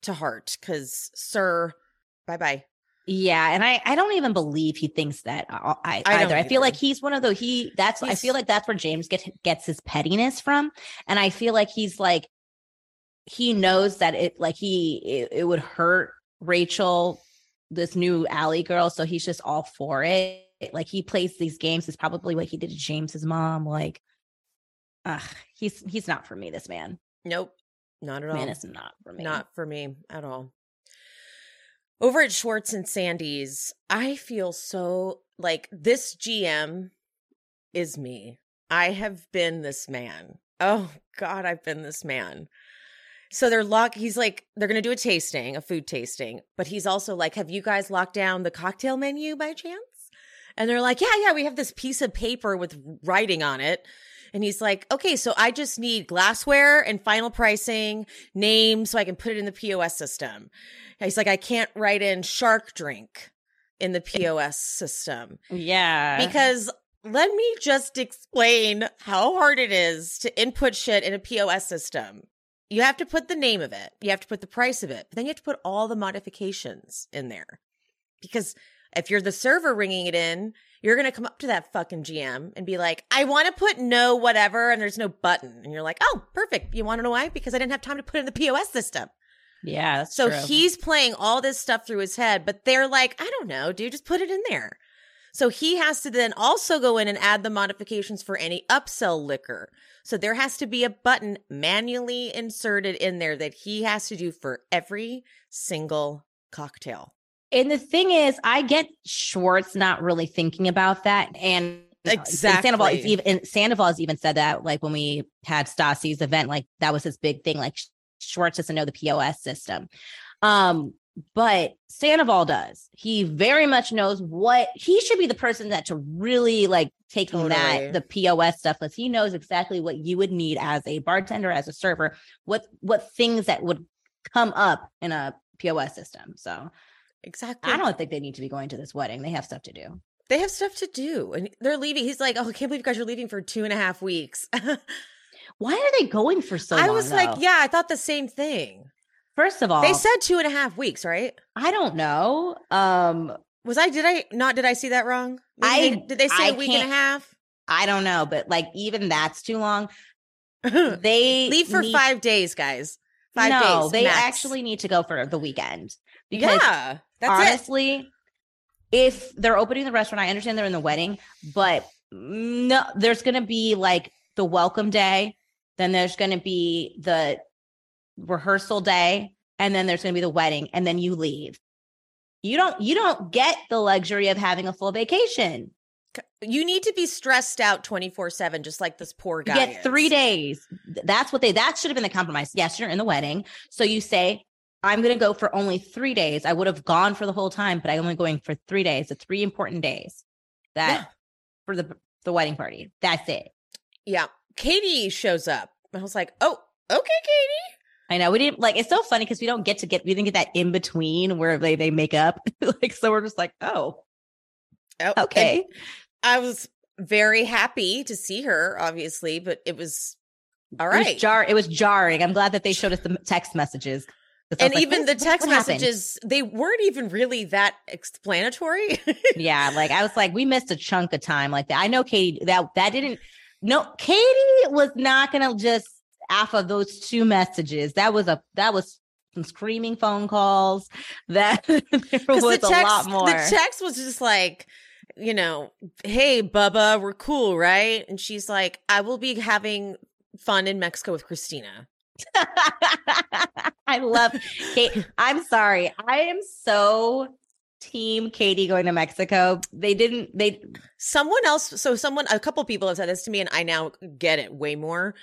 to heart because sir bye-bye Yeah, and I I don't even believe he thinks that uh, I, I either. I feel either. like he's one of those he that's I feel like that's where James gets gets his pettiness from, and I feel like he's like he knows that it like he it, it would hurt Rachel, this new Ally girl, so he's just all for it. Like he plays these games is probably what he did to James's mom. Like, ugh, he's he's not for me. This man, nope not at all man, is not for me. Not for me at all. Over at Schwartz and Sandy's, I feel so like this GM is me. I have been this man. Oh God, I've been this man. So they're lock. He's like, they're gonna do a tasting, a food tasting, but he's also like, have you guys locked down the cocktail menu by chance? And they're like, yeah, yeah, we have this piece of paper with writing on it. And he's like, okay, so I just need glassware and final pricing, name, so I can put it in the POS system. He's like, I can't write in shark drink in the POS system Yeah, because let me just explain how hard it is to input shit in a POS system. You have to put the name of it, you have to put the price of it, but then you have to put all the modifications in there. Because if you're the server ringing it in, you're going to come up to that fucking GM and be like, I want to put no whatever, and there's no button. And you're like, oh, perfect. You want to know why? Because I didn't have time to put it in the POS system. yeah. So true. he's playing all this stuff through his head, but they're like, I don't know, dude, just put it in there. So he has to then also go in and add the modifications for any upsell liquor. So there has to be a button manually inserted in there that he has to do for every single cocktail. And the thing is, I get Schwartz not really thinking about that. And Exactly. Sandoval, it's even, and Sandoval has even said that, like when we had Stassi's event, like that was his big thing. Like Schwartz doesn't know the POS system. Um, but Sandoval does. He very much knows what he should be the person that to really like taking Totally. that the POS stuff because he knows exactly what you would need as a bartender, as a server, what what things that would come up in a POS system. So Exactly. I don't think they need to be going to this wedding. They have stuff to do. They have stuff to do and they're leaving. He's like, Oh, I can't believe you guys are leaving for two and a half weeks. Why are they going for so I long? I was like. Yeah, I thought the same thing. First of all, They said two and a half weeks, right? I don't know. Um, Was I? Did I not? Did I see that wrong? Maybe I- they- did they say I a week and a half? I don't know, but like even that's too long. They Leave for need- five days, guys. Five no, days. they max. actually need to go for the weekend because yeah, that's it. honestly, if they're opening the restaurant, I understand they're in the wedding, but no, there's going to be like the welcome day, then there's going to be the rehearsal day, and then there's going to be the wedding, and then you leave. You don't you don't get the luxury of having a full vacation. You need to be stressed out twenty four seven, just like this poor You guy. get three is. days. That's what they that should have been the compromise. Yes, you're in the wedding. So you say, I'm gonna go for only three days. I would have gone for the whole time, but I'm only going for three days, the three important days that Yeah. for the the wedding party. That's it. Yeah, Katie shows up. I was like, oh, okay, Katie. I know we didn't like it's so funny because we don't get to get we didn't get that in between where they they make up. like so we're just like, oh, Oh, okay. I was very happy to see her, obviously, but it was all right. It was, jar- it was jarring. I'm glad that they showed us the text messages. And like, even the text what happened? messages, they weren't even really that explanatory. yeah, like I was like, we missed a chunk of time like that. I know Katie that that didn't. No, Katie was not gonna just off of those two messages. That was a that was some screaming phone calls. That there was the a lot more. The text was just like, you know, hey, Bubba, we're cool, right? And she's like, I will be having fun in Mexico with Christina. I love Kate. I'm sorry. I am so team Katie going to Mexico. They didn't. They Someone else, so someone, a couple people have said this to me, and I now get it way more.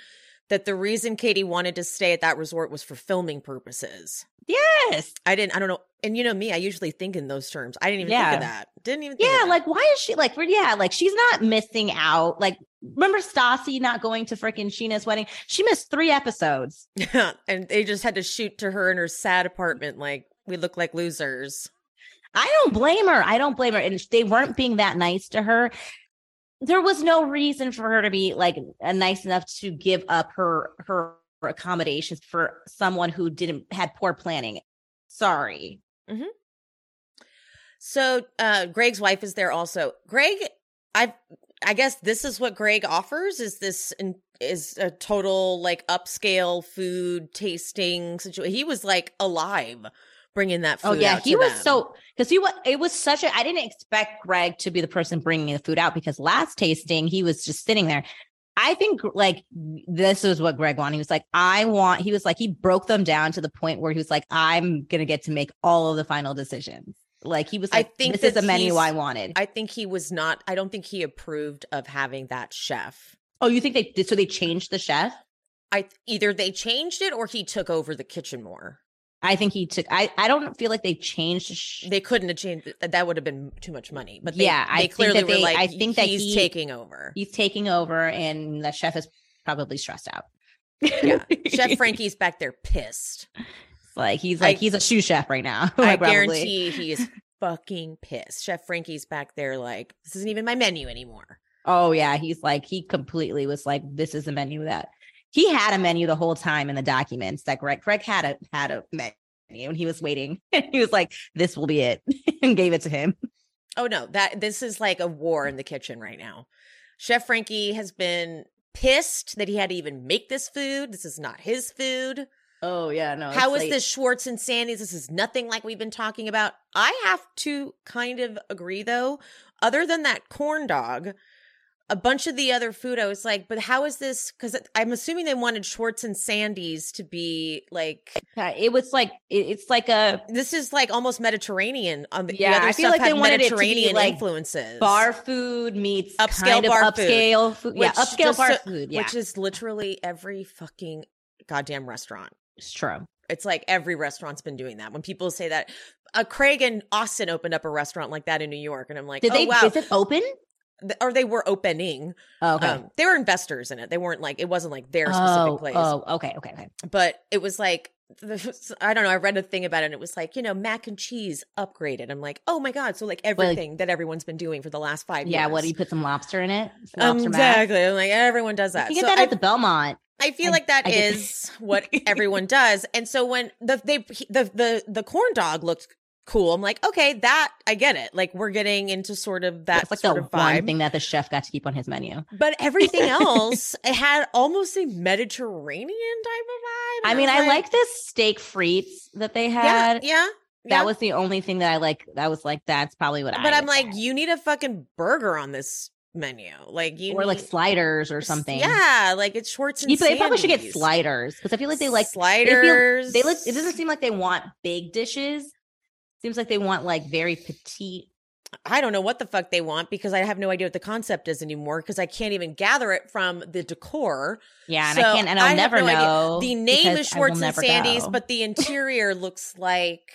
That the reason Katie wanted to stay at that resort was for filming purposes. yes. I didn't, I don't know. And you know me, I usually think in those terms. I didn't even Yeah. think of that. Didn't even think Yeah, of that. like why is she like? Yeah, like she's not missing out. Like remember Stassi not going to freaking Scheana's wedding? She missed three episodes. Yeah, and they just had to shoot to her in her sad apartment. Like we look like losers. I don't blame her. I don't blame her. And they weren't being that nice to her. There was no reason for her to be like nice enough to give up her her accommodations for someone who didn't had poor planning. Sorry. So uh Greg's wife is there also. Greg, I I guess this is what Greg offers. Is this is a total like upscale food tasting situation? He was like alive bringing that food. Oh yeah, he was them. so because he was. It was such a. I didn't expect Greg to be the person bringing the food out because last tasting he was just sitting there. I think like this is what Greg wanted. He was like, I want. He was like, he broke them down to the point where he was like, I'm gonna get to make all of the final decisions. Like he was I think this is the menu I wanted. I think he was not. I don't think he approved of having that chef. oh, you think they did? So they changed the chef. I either they changed it or he took over the kitchen more. I think he took. I I don't feel like they changed. sh- They couldn't have changed. That would have been too much money. But they, Yeah, I they think clearly that were they- like, I think that he's he- taking over. He's taking over, and the chef is probably stressed out. Yeah, Chef Frankie's back there pissed. like he's like I- he's a sous chef right now. I probably. guarantee he is fucking pissed. Chef Frankie's back there like, this isn't even my menu anymore. Oh yeah, he's like he completely was like this is the menu that he had a menu the whole time in the documents that Greg Greg had a had a menu and he was waiting and he was like this will be it and gave it to him. Oh no, that this is like a war in the kitchen right now. Chef Frankie has been pissed that he had to even make this food. This is not his food. Oh yeah, no. How is this Schwartz and Sandy's? This is nothing like we've been talking about. I have to kind of agree though. Other than that corn dog, a bunch of the other food, I was like, but how is this? Because I'm assuming they wanted Schwartz and Sandy's to be like It was like it- it's like a this is like almost Mediterranean. On the, the Yeah, other I feel stuff like they wanted it to be, Mediterranean like, influences. bar food meets Upscale kind of bar food, upscale food. Yeah, which upscale bar so- food. Yeah, which is literally every fucking goddamn restaurant. it's true. It's like every restaurant's been doing that. When people say that, uh, Craig and Austin opened up a restaurant like that in New York, and I'm like, Did oh they? wow, Is it open? Or they were opening. Oh, okay. Um, they were investors in it. They weren't like it wasn't like their specific oh, place, oh, okay, okay, okay. but it was like. I don't know. I read a thing about it and it was like, you know, mac and cheese upgraded. I'm like, oh my God. So, like, everything that everyone's been doing for the last five Yeah, years. what do you put some lobster in it? Um, lobster mac? exactly. I'm like, everyone does that. You get So that I- at the Belmont. I feel I- like that I get- is what everyone does. And so when the they the the the corn dog looked cool, I'm like, okay, that I get it. Like we're getting into sort of that That's like sort the of one thing that the chef got to keep on his menu. But everything else, it had almost a Mediterranean type of vibe. I mean, I like, like this steak frites that they had. yeah. yeah That yeah. was the only thing that I like. That was like, that's probably what I. But I'm like, get. you need a fucking burger on this menu. Like you or like sliders or something. Yeah, like it's Schwartz and You- they probably should get sliders because I feel like they like sliders. They look. It doesn't seem like they want big dishes. Seems like they want like very petite. I don't know what the fuck they want because I have no idea what the concept is anymore because I can't even gather it from the decor. Yeah, and So, I can't. And I'll I never no idea. know. The name is Schwartz and Sandy's, go. but the interior looks like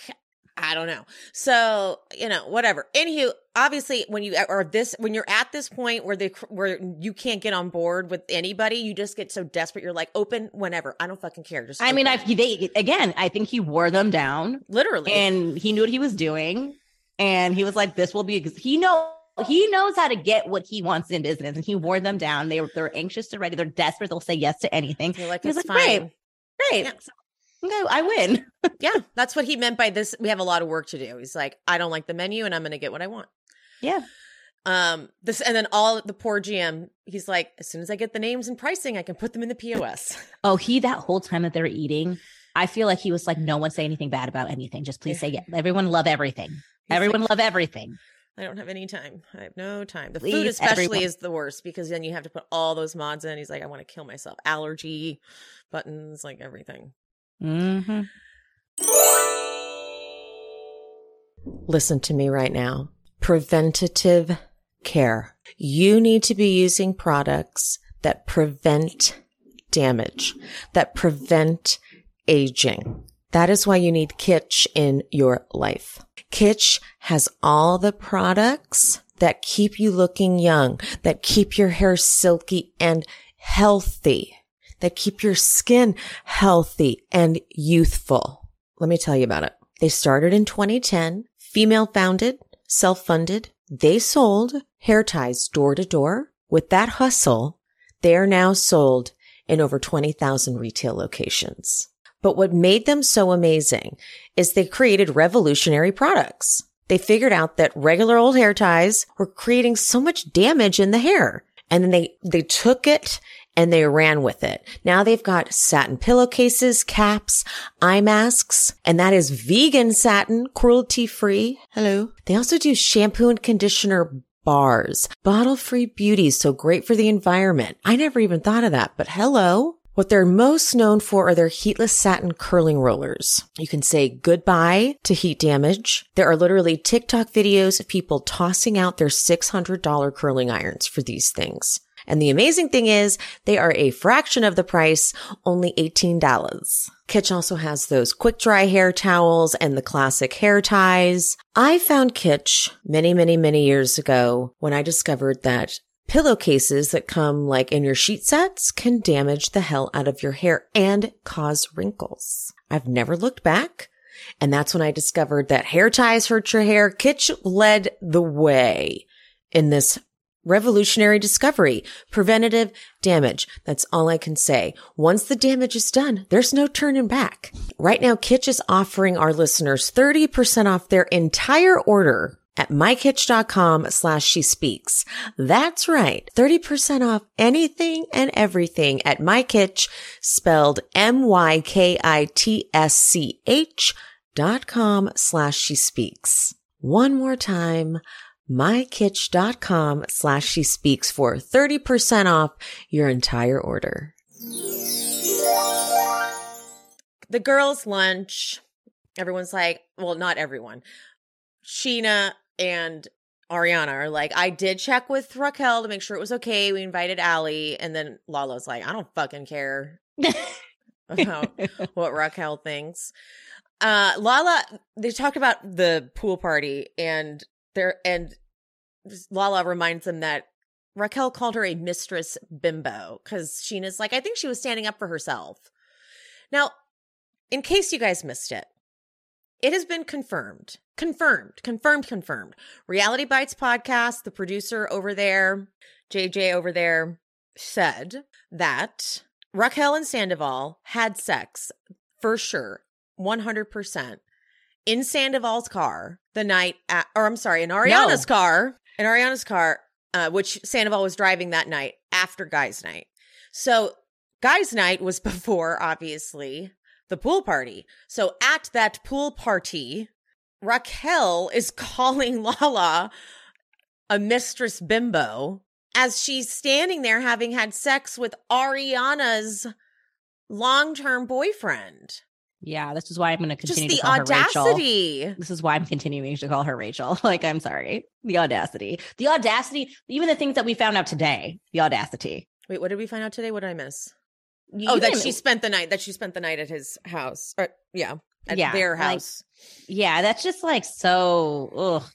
I don't know. So you know, whatever. Anywho, obviously, when you are this, when you're at this point where they where you can't get on board with anybody, you just get so desperate. You're like, open whenever. I don't fucking care. Just I mean, I they again. I think he wore them down. literally and he knew what he was doing and he was like this will be he know he knows how to get what he wants in business, and he wore them down. They were they're anxious to ready. They're desperate. They'll say yes to anything. You're like, He was it's like, fine. great, great. Yeah. So, okay, I win. Yeah, that's what he meant by this. We have a lot of work to do. He's like, I don't like the menu, and I'm going to get what I want. Yeah. Um. This and then all the poor GM. He's like, as soon as I get the names and pricing, I can put them in the POS. Oh, he that whole time that they were eating, I feel like he was like, no one say anything bad about anything. Just please say yeah. Everyone love everything. He's Everyone like, love everything. I don't have any time. I have no time. The food especially everyone. is the worst because then you have to put all those mods in. He's like, I want to kill myself. Allergy buttons, like everything. Mm-hmm. Listen to me right now. Preventative care. You need to be using products that prevent damage, that prevent aging. That is why you need Kitsch in your life. Kitsch has all the products that keep you looking young, that keep your hair silky and healthy, that keep your skin healthy and youthful. Let me tell you about it. They started in 2010, female founded, self funded. They sold hair ties door to door. With that hustle, they are now sold in over 20,000 retail locations. But what made them so amazing is they created revolutionary products. They figured out that regular old hair ties were creating so much damage in the hair. And then they, they took it and they ran with it. Now they've got satin pillowcases, caps, eye masks, and that is vegan satin, cruelty free. Hello. They also do shampoo and conditioner bars, bottle free beauty. So great for the environment. I never even thought of that, but hello. What they're most known for are their heatless satin curling rollers. You can say goodbye to heat damage. There are literally TikTok videos of people tossing out their $600 curling irons for these things. And the amazing thing is they are a fraction of the price, only $18. Kitsch also has those quick dry hair towels and the classic hair ties. I found Kitsch many, many, many years ago when I discovered that pillowcases that come like in your sheet sets can damage the hell out of your hair and cause wrinkles. I've never looked back. And that's when I discovered that hair ties hurt your hair. Kitsch led the way in this revolutionary discovery, preventative damage. That's all I can say. Once the damage is done, there's no turning back. Right now, Kitsch is offering our listeners 30% off their entire order at mykitsch.com slash she speaks. That's right. 30% off anything and everything at mykitsch spelled M-Y-K-I-T-S-C-H dot com slash she speaks. One more time, mykitsch.com slash she speaks for 30% off your entire order. The girls' lunch. Everyone's like, well, not everyone. Scheana and Ariana are like, I did check with Raquel to make sure it was okay. We invited Ally. And then Lala's like, I don't fucking care about what Raquel thinks. Uh, Lala, they talked about the pool party and there, and Lala reminds them that Raquel called her a mistress bimbo because Scheana's like, I think she was standing up for herself. Now, in case you guys missed it, it has been confirmed, confirmed, confirmed, confirmed. Reality Bites podcast, the producer over there, JJ over there, said that Raquel and Sandoval had sex for sure, 100%, in Sandoval's car the night, at, or I'm sorry, in Ariana's No. car, in Ariana's car, uh, which Sandoval was driving that night after Guys Night. So Guys Night was before, obviously, the pool party. So at that pool party, Raquel is calling Lala a mistress bimbo as she's standing there having had sex with Ariana's long term boyfriend. Yeah, this is why I'm going to Just continue the to call her Rachel. audacity. This is why I'm continuing to call her Rachel. Like, I'm sorry. The audacity. The audacity. Even the things that we found out today. The audacity. Wait, what did we find out today? What did I miss? You- oh, that she spent the night. That she spent the night at his house. Or yeah, at Yeah, their like, house. Yeah, that's just like so ugh,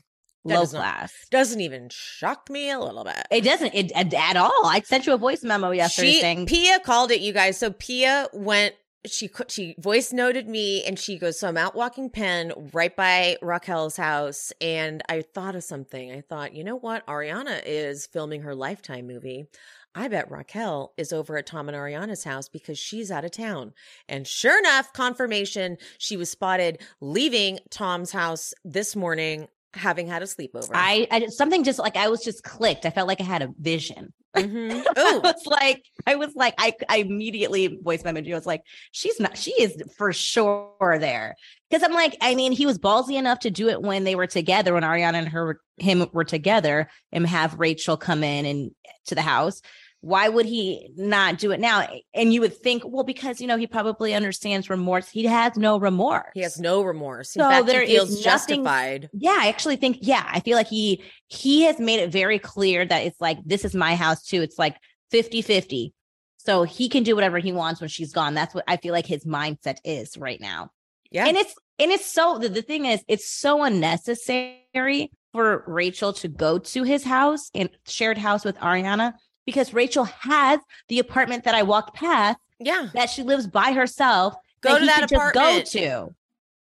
That low class. Doesn't even shock me a little bit. It doesn't it, at, at all. I sent you a voice memo yesterday She Pia called it, you guys. So Pia went she she voice noted me and she goes, So I'm out walking Penn right by Raquel's house. And I thought of something. I thought, you know what? Ariana is filming her lifetime movie. I bet Raquel is over at Tom and Ariana's house because she's out of town. And sure enough, confirmation, she was spotted leaving Tom's house this morning, having had a sleepover. I, I something just like I was just clicked. I felt like I had a vision. Mhm. I was like, I was like, I, I immediately voiced my message. I was like, she's not, she is for sure there. Cause I'm like, I mean, he was ballsy enough to do it when they were together, when Ariana and her, him were together and have Rachel come in and to the house. Why would he not do it now? And you would think, well, because, you know, he probably understands remorse. He has no remorse. he has no remorse. In So fact, there he feels nothing- justified. Yeah, I actually think, yeah, I feel like he he has made it very clear that it's like this is my house too. It's like 50-50. So he can do whatever he wants when she's gone. That's what I feel like his mindset is right now. Yeah. And it's and it's so the, the thing is it's so unnecessary for Rachel to go to his house and shared house with Ariana because Rachel has the apartment that I walked past yeah. that she lives by herself. Go to he that could just apartment. Go to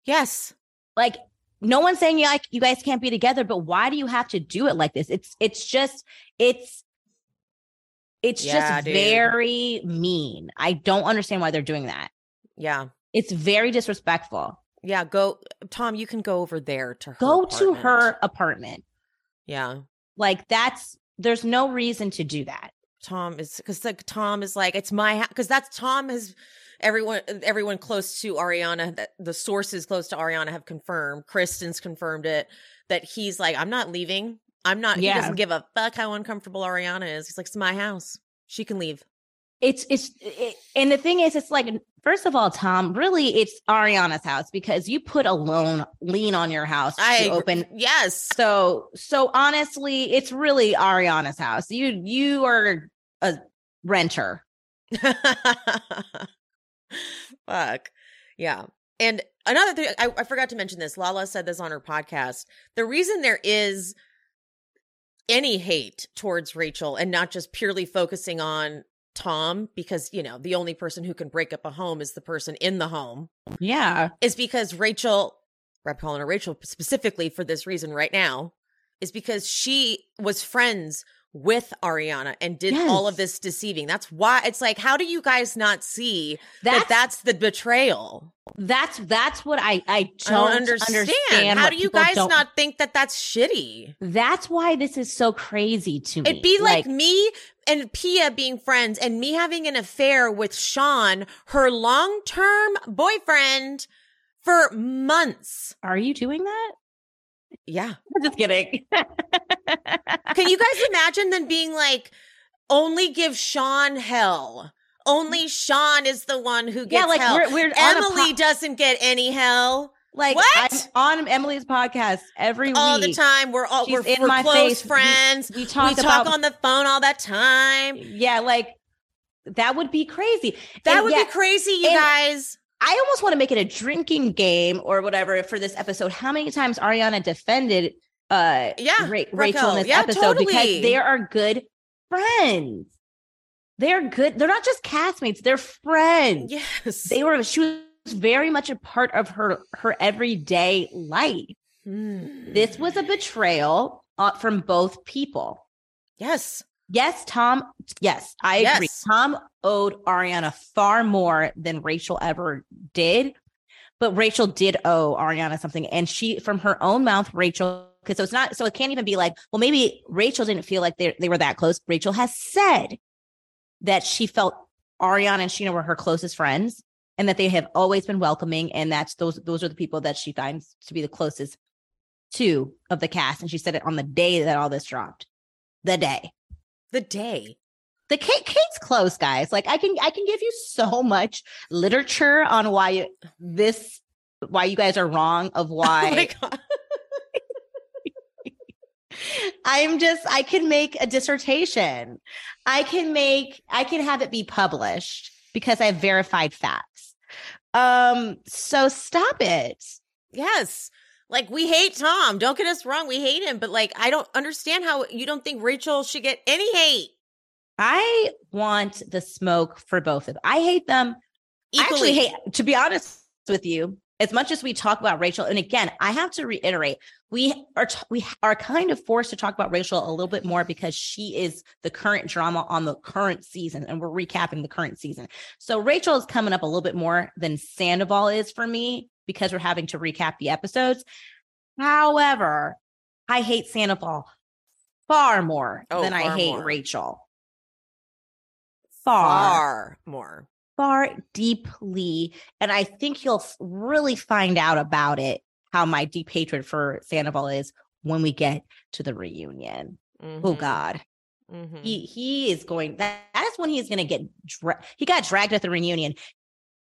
Yes. like no one's saying you like you guys can't be together but why do you have to do it like this it's it's just it's it's Yeah, just dude. very mean i don't understand why they're doing that Yeah. it's very disrespectful Yeah. Go, Tom, you can go over there to her. go to her apartment Yeah. like that's there's no reason to do that Tom is because like Tom is like it's my house because that's Tom has everyone uh, everyone close to Ariana that the sources close to Ariana have confirmed. Kristen's confirmed it that he's like I'm not leaving. I'm not. Yeah. He doesn't give a fuck how uncomfortable Ariana is. He's like it's my house. She can leave. It's it's it, and the thing is it's like first of all tom really it's ariana's house because you put a loan lien on your house I to open Yes. So so honestly, it's really Ariana's house. You you are a renter. Fuck. Yeah. And another thing, I, I forgot to mention this. Lala said this on her podcast. The reason there is any hate towards Rachel and not just purely focusing on Tom, because, you know, the only person who can break up a home is the person in the home, Yeah. is because Rachel, I'm calling her Rachel specifically for this reason right now, is because she was friends with Ariana and did all of this deceiving. That's why it's like, how do you guys not see That's that that's the betrayal? that's that's what I I don't, I don't understand. How do you guys don't- not think that that's shitty? That's why this is so crazy to me. It'd be like, me and Pia being friends and me having an affair with Sean, her long term boyfriend, for months. are you doing that? Yeah. I'm just kidding. Can you guys imagine then being like, only give Sean hell? Mm. Only Sean is the one who gets yeah, like hell. we're we're Emily po- doesn't get any hell like What? I'm on Emily's podcast every week. all the time. We're all She's we're, in we're my close face. Friends. We We talk talk, about on the phone all that time. yeah, like that would be crazy. That And would yeah, be crazy, you and- guys. I almost want to make it a drinking game or whatever for this episode. How many times Ariana defended uh Yeah, Ra- Rachel in this Yeah, episode because totally. they are good friends. They're good. They're not just castmates, they're friends. Yes. They were she was very much a part of her her everyday life. Hmm. This was a betrayal uh, from both people. yes. Yes, Tom. Yes, I agree. Tom owed Ariana far more than Rachel ever did, but Rachel did owe Ariana something, and she, from her own mouth, Rachel. Because so it's not, so it can't even be like, well, maybe Rachel didn't feel like they they were that close. Rachel has said that she felt Ariana and Scheana were her closest friends, and that they have always been welcoming, and that's those those are the people that she finds to be the closest to of the cast. And she said it on the day that all this dropped, the day The day. the case case closed guys like i can i can give you so much literature on why this why you guys are wrong of Oh why God. i'm just i can make a dissertation i can make i can have it be published because i have verified facts um so stop it Yes. Like we hate Tom. Don't get us wrong. We hate him, but like I don't understand how you don't think Rachel should get any hate. i want the smoke for both of them i hate them I actually hate to be honest with you. As much as we talk about Rachel, and again, I have to reiterate, we are t- we are kind of forced to talk about Rachel a little bit more because she is the current drama on the current season, and we're recapping the current season. So Rachel is coming up a little bit more than Sandoval is for me because we're having to recap the episodes. However, I hate Sandoval far more Oh, than I hate more. Rachel. Far, far more. far deeply. And I think you'll really find out about it, how my deep hatred for Sandoval is when we get to the reunion. Oh Mhm, God. mhm. He he is going that, that is when he's gonna get dra- he got dragged at the reunion.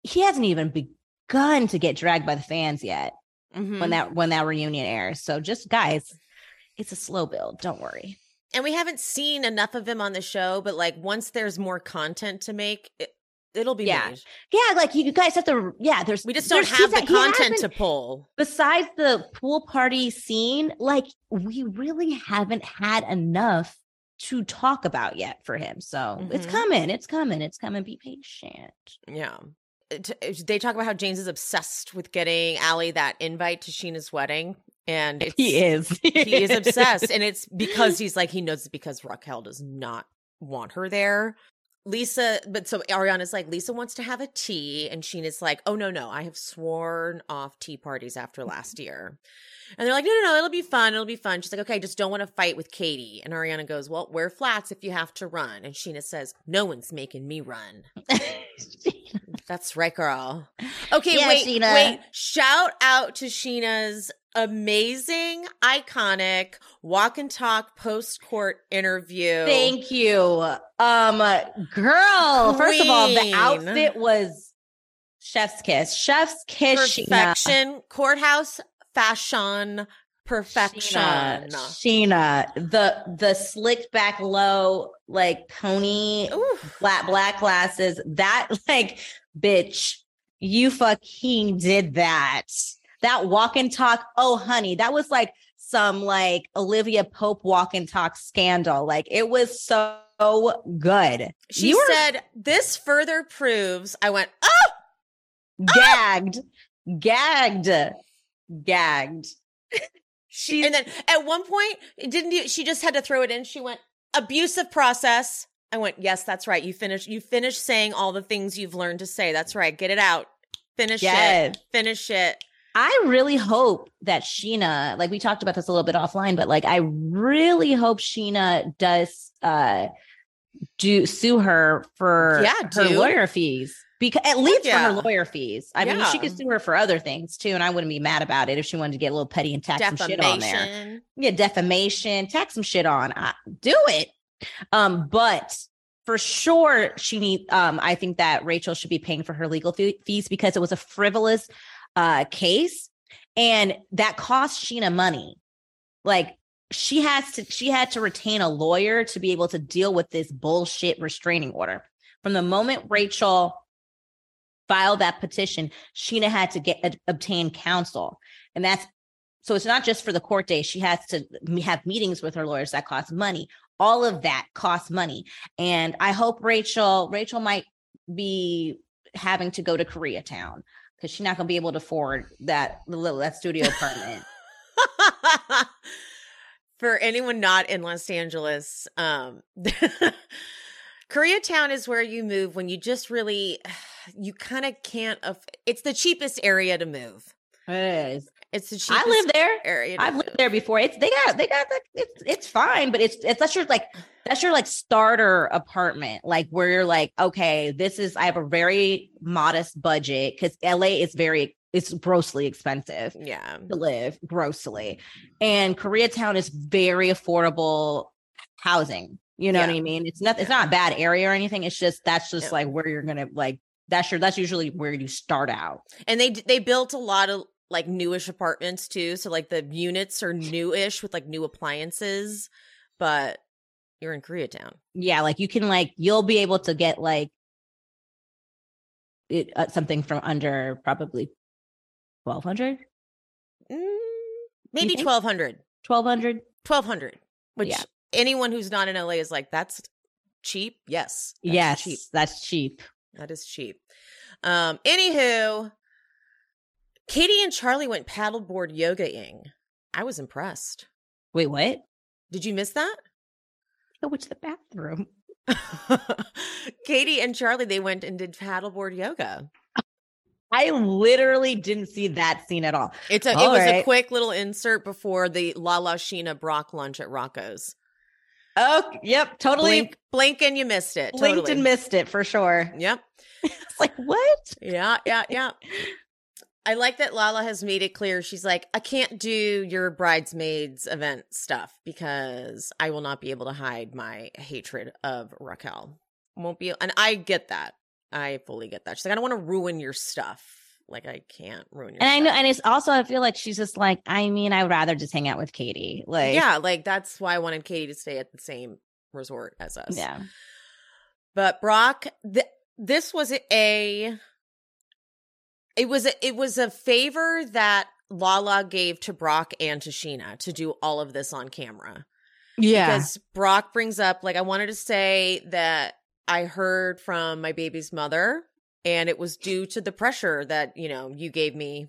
He hasn't even begun to get dragged by the fans yet Mhm. when that when that reunion airs. So just guys, it's a slow build. Don't worry. and we haven't seen enough of him on the show, but like once there's more content to make, it, it'll be Yeah. made. Yeah, like you guys have to. Yeah, there's We just don't have the he content to pull. besides the pool party scene, like we really haven't had enough to talk about yet for him. So it's Mhm. coming. It's coming. It's coming. Be patient. Yeah. They talk about how James is obsessed with getting Ally that invite to Scheana's wedding. And it's, is. he is obsessed. And it's because he's like, he knows it's because Raquel does not want her there. Lisa, but so Ariana's like, Lisa wants to have a tea. And Scheana's like, oh, no, no, I have sworn off tea parties after last year. And they're like, no, no, no, it'll be fun. It'll be fun. She's like, okay, I just don't want to fight with Katie. And Ariana goes, well, wear flats if you have to run. And Scheana says, no one's making me run. That's right, girl. Okay, Yeah, wait, Scheana. wait. Shout out to Scheana's amazing, iconic walk and talk post court interview. Thank you. Um girl, first of all, the outfit was chef's kiss. Chef's kiss Scheana. Perfection, courthouse fashion, perfection. Scheana, Scheana, the the slicked back low like pony Ooh, black black glasses. That like bitch, you fucking did that. That walk and talk. Oh, honey, that was like some like Olivia Pope walk and talk scandal. Like it was so good. she you were said, "This further proves." I went, "Oh, gagged, gagged, gagged. She, and then at one point, didn't you, she just had to throw it in? She went abusive process. I went, yes, that's right. You finish. You finish saying all the things you've learned to say. That's right. Get it out. Finish Yes. it. Finish it. I really hope that Scheana, like we talked about this a little bit offline, but like I really hope Scheana does uh do sue her for Yeah, her do. lawyer fees. Because at least yeah. for her lawyer fees. I mean, she Yeah. could sue her for other things too, and I wouldn't be mad about it if she wanted to get a little petty and tack some shit on there. Yeah, defamation, tack some shit on. I, do it. Um, but for sure, she need. Um, I think that Rachel should be paying for her legal fee- fees because it was a frivolous uh case, and that cost Scheana money. Like she has to, she had to retain a lawyer to be able to deal with this bullshit restraining order. From the moment Rachel filed that petition, Scheana had to get obtain counsel, and that's so it's not just for the court day. She has to have meetings with her lawyers that cost money. All of that costs money. And I hope Rachel, Rachel might be having to go to Koreatown because she's not going to be able to afford that little that studio apartment. For anyone not in Los Angeles, um, Koreatown is where you move when you just really, you kind of can't. Aff- it's the cheapest area to move. It is. It's the I cheapest live there. area. I've move. lived there before. It's they got they got the, it's it's fine, but it's it's that's your like that's your like starter apartment, like where you're like, okay, this is I have a very modest budget because LA is very it's grossly expensive Yeah. to live, grossly, and Koreatown is very affordable housing. You know what I mean? It's not it's not a bad area or anything. It's just that's just Yeah. like where you're gonna like that's your that's usually where you start out. And they they built a lot of like newish apartments too. So like the units are newish with like new appliances, but you're in Koreatown. yeah like you can like you'll be able to get like it uh, something from under probably 1200 Mm, maybe think? 1200. 1200 1200, which Yeah. Anyone who's not in LA is like, that's cheap. Yes. that's yes Cheap. that's cheap That is cheap. Um, anywho, Katie and Charlie went paddleboard yogaing. I was impressed. Wait, what? Did you miss that? Go to the bathroom. Katie and Charlie, they went and did paddleboard yoga. I literally didn't see that scene at all. It's a it All was a quick little insert before the Lala Scheana Brock lunch at Rocco's. Oh, yep, totally Blink, blink and you missed it. blinked Totally. and missed it for sure. Yep. It's like what? Yeah, yeah, yeah. I like that Lala has made it clear. She's like, I can't do your bridesmaids event stuff because I will not be able to hide my hatred of Raquel. Won't be, and I get that. I fully get that. She's like, I don't want to ruin your stuff. Like, I can't ruin your. And I know, and it's also I feel like she's just like, I mean, I'd rather just hang out with Katie. Like, yeah, like that's why I wanted Katie to stay at the same resort as us. yeah. But Brock, th- this was a it was a, it was a favor that Lala gave to Brock and to Scheana to do all of this on camera. Yeah. Because Brock brings up like I wanted to say that I heard from my baby's mother and it was due to the pressure that, you know, you gave me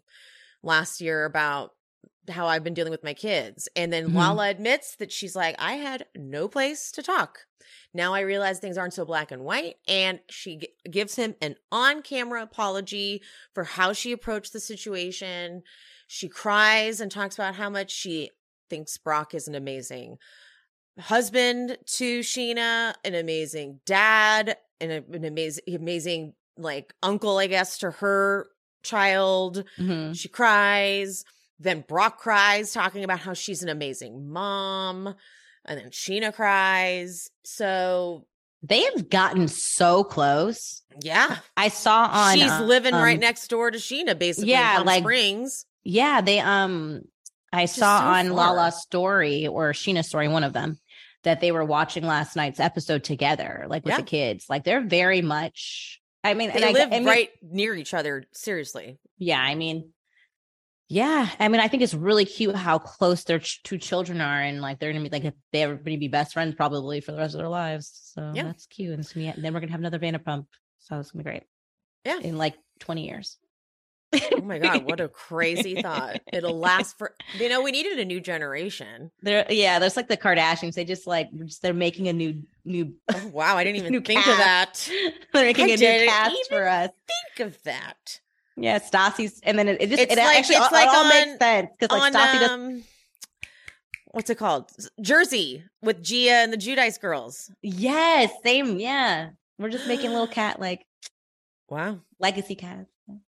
last year about how I've been dealing with my kids. And then Mhm. Lala admits that she's like, I had no place to talk. Now I realize things aren't so black and white. And she g- gives him an on camera apology for how she approached the situation. She cries and talks about how much she thinks Brock is an amazing husband to Scheana, an amazing dad, and an amazing, amazing like uncle, I guess, to her child. Mhm. She cries. Then Brock cries, talking about how she's an amazing mom. And then Scheana cries. So, They have gotten so close. yeah. I saw on she's uh, living right um, next door to Scheana, basically. yeah, like- Springs. Yeah, they um I saw so on far. Lala's story or Scheana's story, one of them, that they were watching last night's episode together, like with Yeah. the kids. Like they're very much I mean, They and live I mean, right near each other, seriously. Yeah, I mean, yeah, I mean, I think it's really cute how close their ch- two children are, and like they're gonna be like they're gonna be best friends probably for the rest of their lives. So Yeah. that's cute. And, it's gonna be- and then we're gonna have another Vanderpump, so it's gonna be great. Yeah. in like twenty years. Oh my God, what a crazy thought. It'll last for, you know, we needed a new generation. There, yeah, there's like the Kardashians. They just like they're making a new new. Oh, wow, I didn't even think of that. cast. they're making I a new cast for us. Think of that. Yeah, Stassi's, and then it, it just It's it like- actually it's all, like it all on- makes sense because like on Stassi does. um, what's it called? Jersey with Gia and the Giudice girls. Yes, same. Yeah, we're just making little cat like Wow. legacy cats.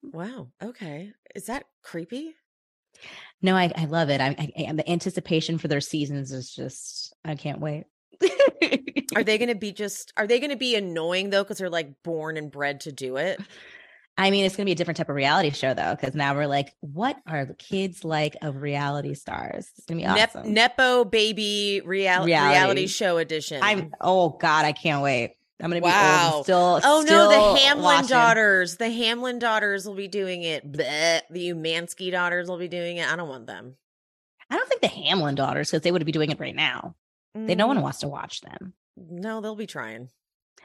Wow. Okay. Is that creepy? No, I, I love it. I, I, and the anticipation for their seasons is just I can't wait. Are they going to be just are they going to be annoying though cuz they're like born and bred to do it? I mean, it's going to be a different type of reality show though, because now we're like, what are the kids like of reality stars? It's going to be awesome. Nepo baby real- Reality. reality. show edition. I'm oh god, I can't wait. I'm going to be old Wow. and still. Oh no, the Hamlin watching. daughters. The Hamlin daughters will be doing it. Bleh. The Umansky daughters will be doing it. I don't want them. I don't think the Hamlin daughters because they would be doing it right now. They no one Mm, wants to watch them. No, they'll be trying.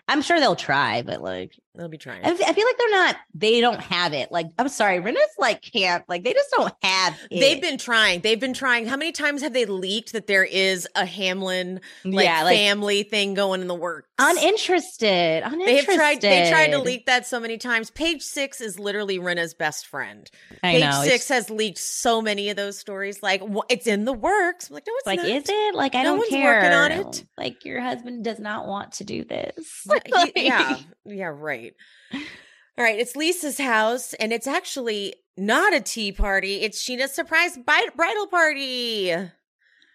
I'm sure they'll try, but like They'll be trying. I f- I feel like they're not. They don't have it. Like I'm sorry, Rinna's like can't. Like they just don't have. It. They've been trying. They've been trying. How many times have they leaked that there is a Hamlin like, yeah, like family thing going in the works? uninterested. Uninterested. They have tried. They tried to leak that so many times. Page six is literally Rinna's best friend. I Page know. six has leaked so many of those stories. Like it's in the works. I'm like no, it's like, not. is it? Like I No don't one's care. working on it. Like your husband does not want to do this. Yeah, yeah, yeah, right. All right, it's Lisa's house, and it's actually not a tea party. It's Scheana's surprise bridal party. And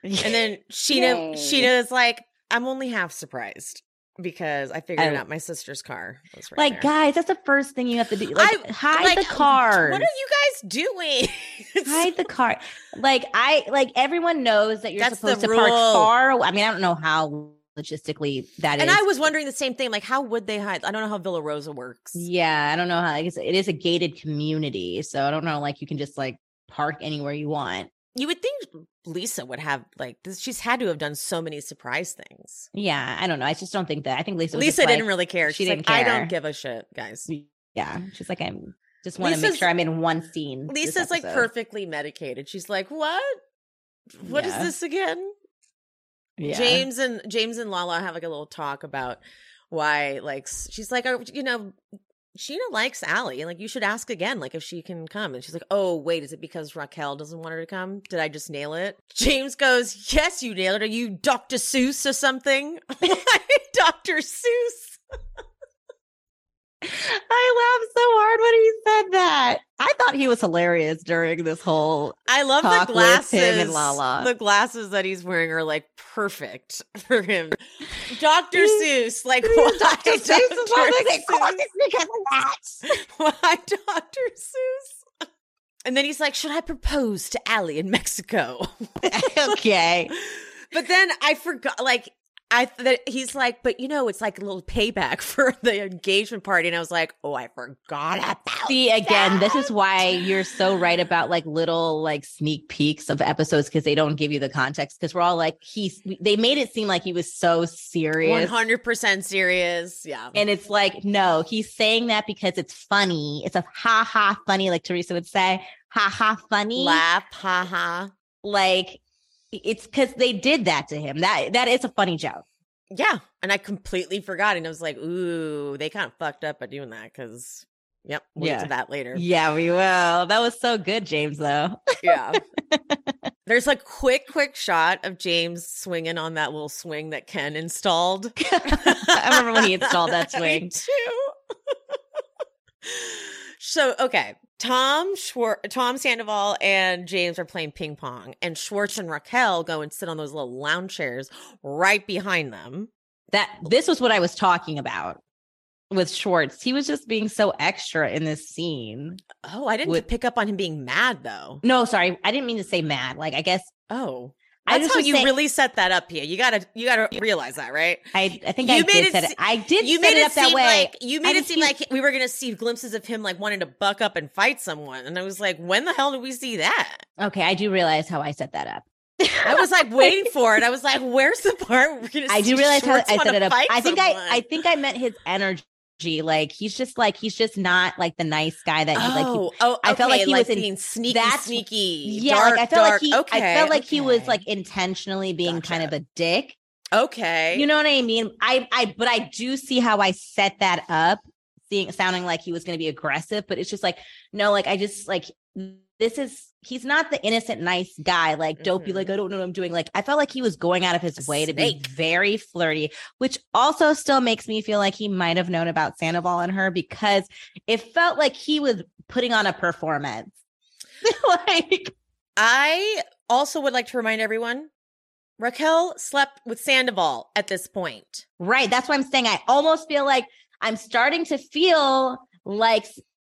then Scheana, Yay. Scheana is like, "I'm only half surprised because I figured I- out my sister's car was right like there." guys, that's the first thing you have to do. Like I- hide Like, the car. What are you guys doing? Hide the car. Like I like everyone knows that you're That's supposed to park rule. far. aw- I mean, I don't know how logistically that is. and I was wondering the same thing. Like, how would they hide? I don't know how Villa Rosa works. Yeah, I don't know how. I guess it is a gated community, so I don't know. Like you can just like park anywhere you want. You would think Lisa would have like this. She's had to have done so many surprise things. Yeah, I don't know. I just don't think that. I think Lisa. Lisa didn't like- really care. she She's didn't like, I don't give a shit, guys. Yeah, she's like, I'm just want to make sure I'm in one scene. Lisa's like perfectly medicated. She's like, what? What is Yeah. this again? Yeah. James and James and Lala have like a little talk about why, like, she's like, oh, you know, Scheana likes Ally, and like, you should ask again, like, if she can come. And she's like, oh, wait, is it because Raquel doesn't want her to come? Did I just nail it? James goes, yes, you nailed it. Are you Dr. Seuss or something? Dr. Seuss. I laughed so hard when he said that. I thought he was hilarious during this whole. I love the glasses. him and Lala. The glasses that he's wearing are like perfect for him. Dr. Seuss, like Dr. why Seuss is one they call Seuss? it because of that. Why Dr. Seuss? And then he's like, "Should I propose to Ally in Mexico?" okay. but then I forgot, like. I that he's like, but you know, it's like a little payback for the engagement party, and I was like, oh, I forgot about. See, again, this is why you're so right about like little like sneak peeks of episodes because they don't give you the context. Because we're all like, he's, they made it seem like he was so one serious. hundred percent serious. Yeah, And it's like, no, he's saying that because it's funny. It's a ha ha funny, like Teresa would say, ha ha funny. laugh, ha ha. Like it's because they did that to him. That that is a funny joke. Yeah, and I completely forgot, and I was like, ooh, they kind of fucked up by doing that because. Yep, we'll get Yeah. to that later. Yeah, we will. That was so good, James. Though. Yeah. There's a quick, quick shot of James swinging on that little swing that Ken installed. I remember when he installed that swing. Me too. So, okay. Tom Schwar- Tom Sandoval and James are playing ping pong, and Schwartz and Raquel go and sit on those little lounge chairs right behind them. That this was what I was talking about with Schwartz. He was just being so extra in this scene. Oh, I didn't With- pick up on him being mad though. No, sorry, I didn't mean to say mad. Like I guess Oh, I that's just how you saying- really set that up here. You gotta, you gotta realize that, right? I I think You I made did it set se- it. I did you set made it it up that seem way. like you made I it seem like we were to see glimpses of him like wanting to buck up and fight someone, and I was like, when the hell did we see that? Okay, I do realize how I set that up. I was like waiting for it. I was like, where's the part we're to? I do realize how I set it up. I think someone? I I think I meant his energy. Like he's just like he's just not like the nice guy that he like. he- Oh, oh, I felt like okay, he was in- being sneaky, that's- sneaky. yeah, dark, like I felt dark. like he. Okay, I felt like he was like intentionally being kind of a dick. okay. You know what I mean? I I but I do see how I set that up, seeing sounding like he was going to be aggressive, but it's just like no, like I just like this is he's not the innocent nice guy like don't be Mhm. like I don't know what I'm doing. Like I felt like he was going out of his way to be very flirty, which also still makes me feel like he might have known about Sandoval and her because it felt like he was putting on a performance. like I also would like to remind everyone, Raquel slept with Sandoval at this point. Right. That's why I'm saying I almost feel like I'm starting to feel like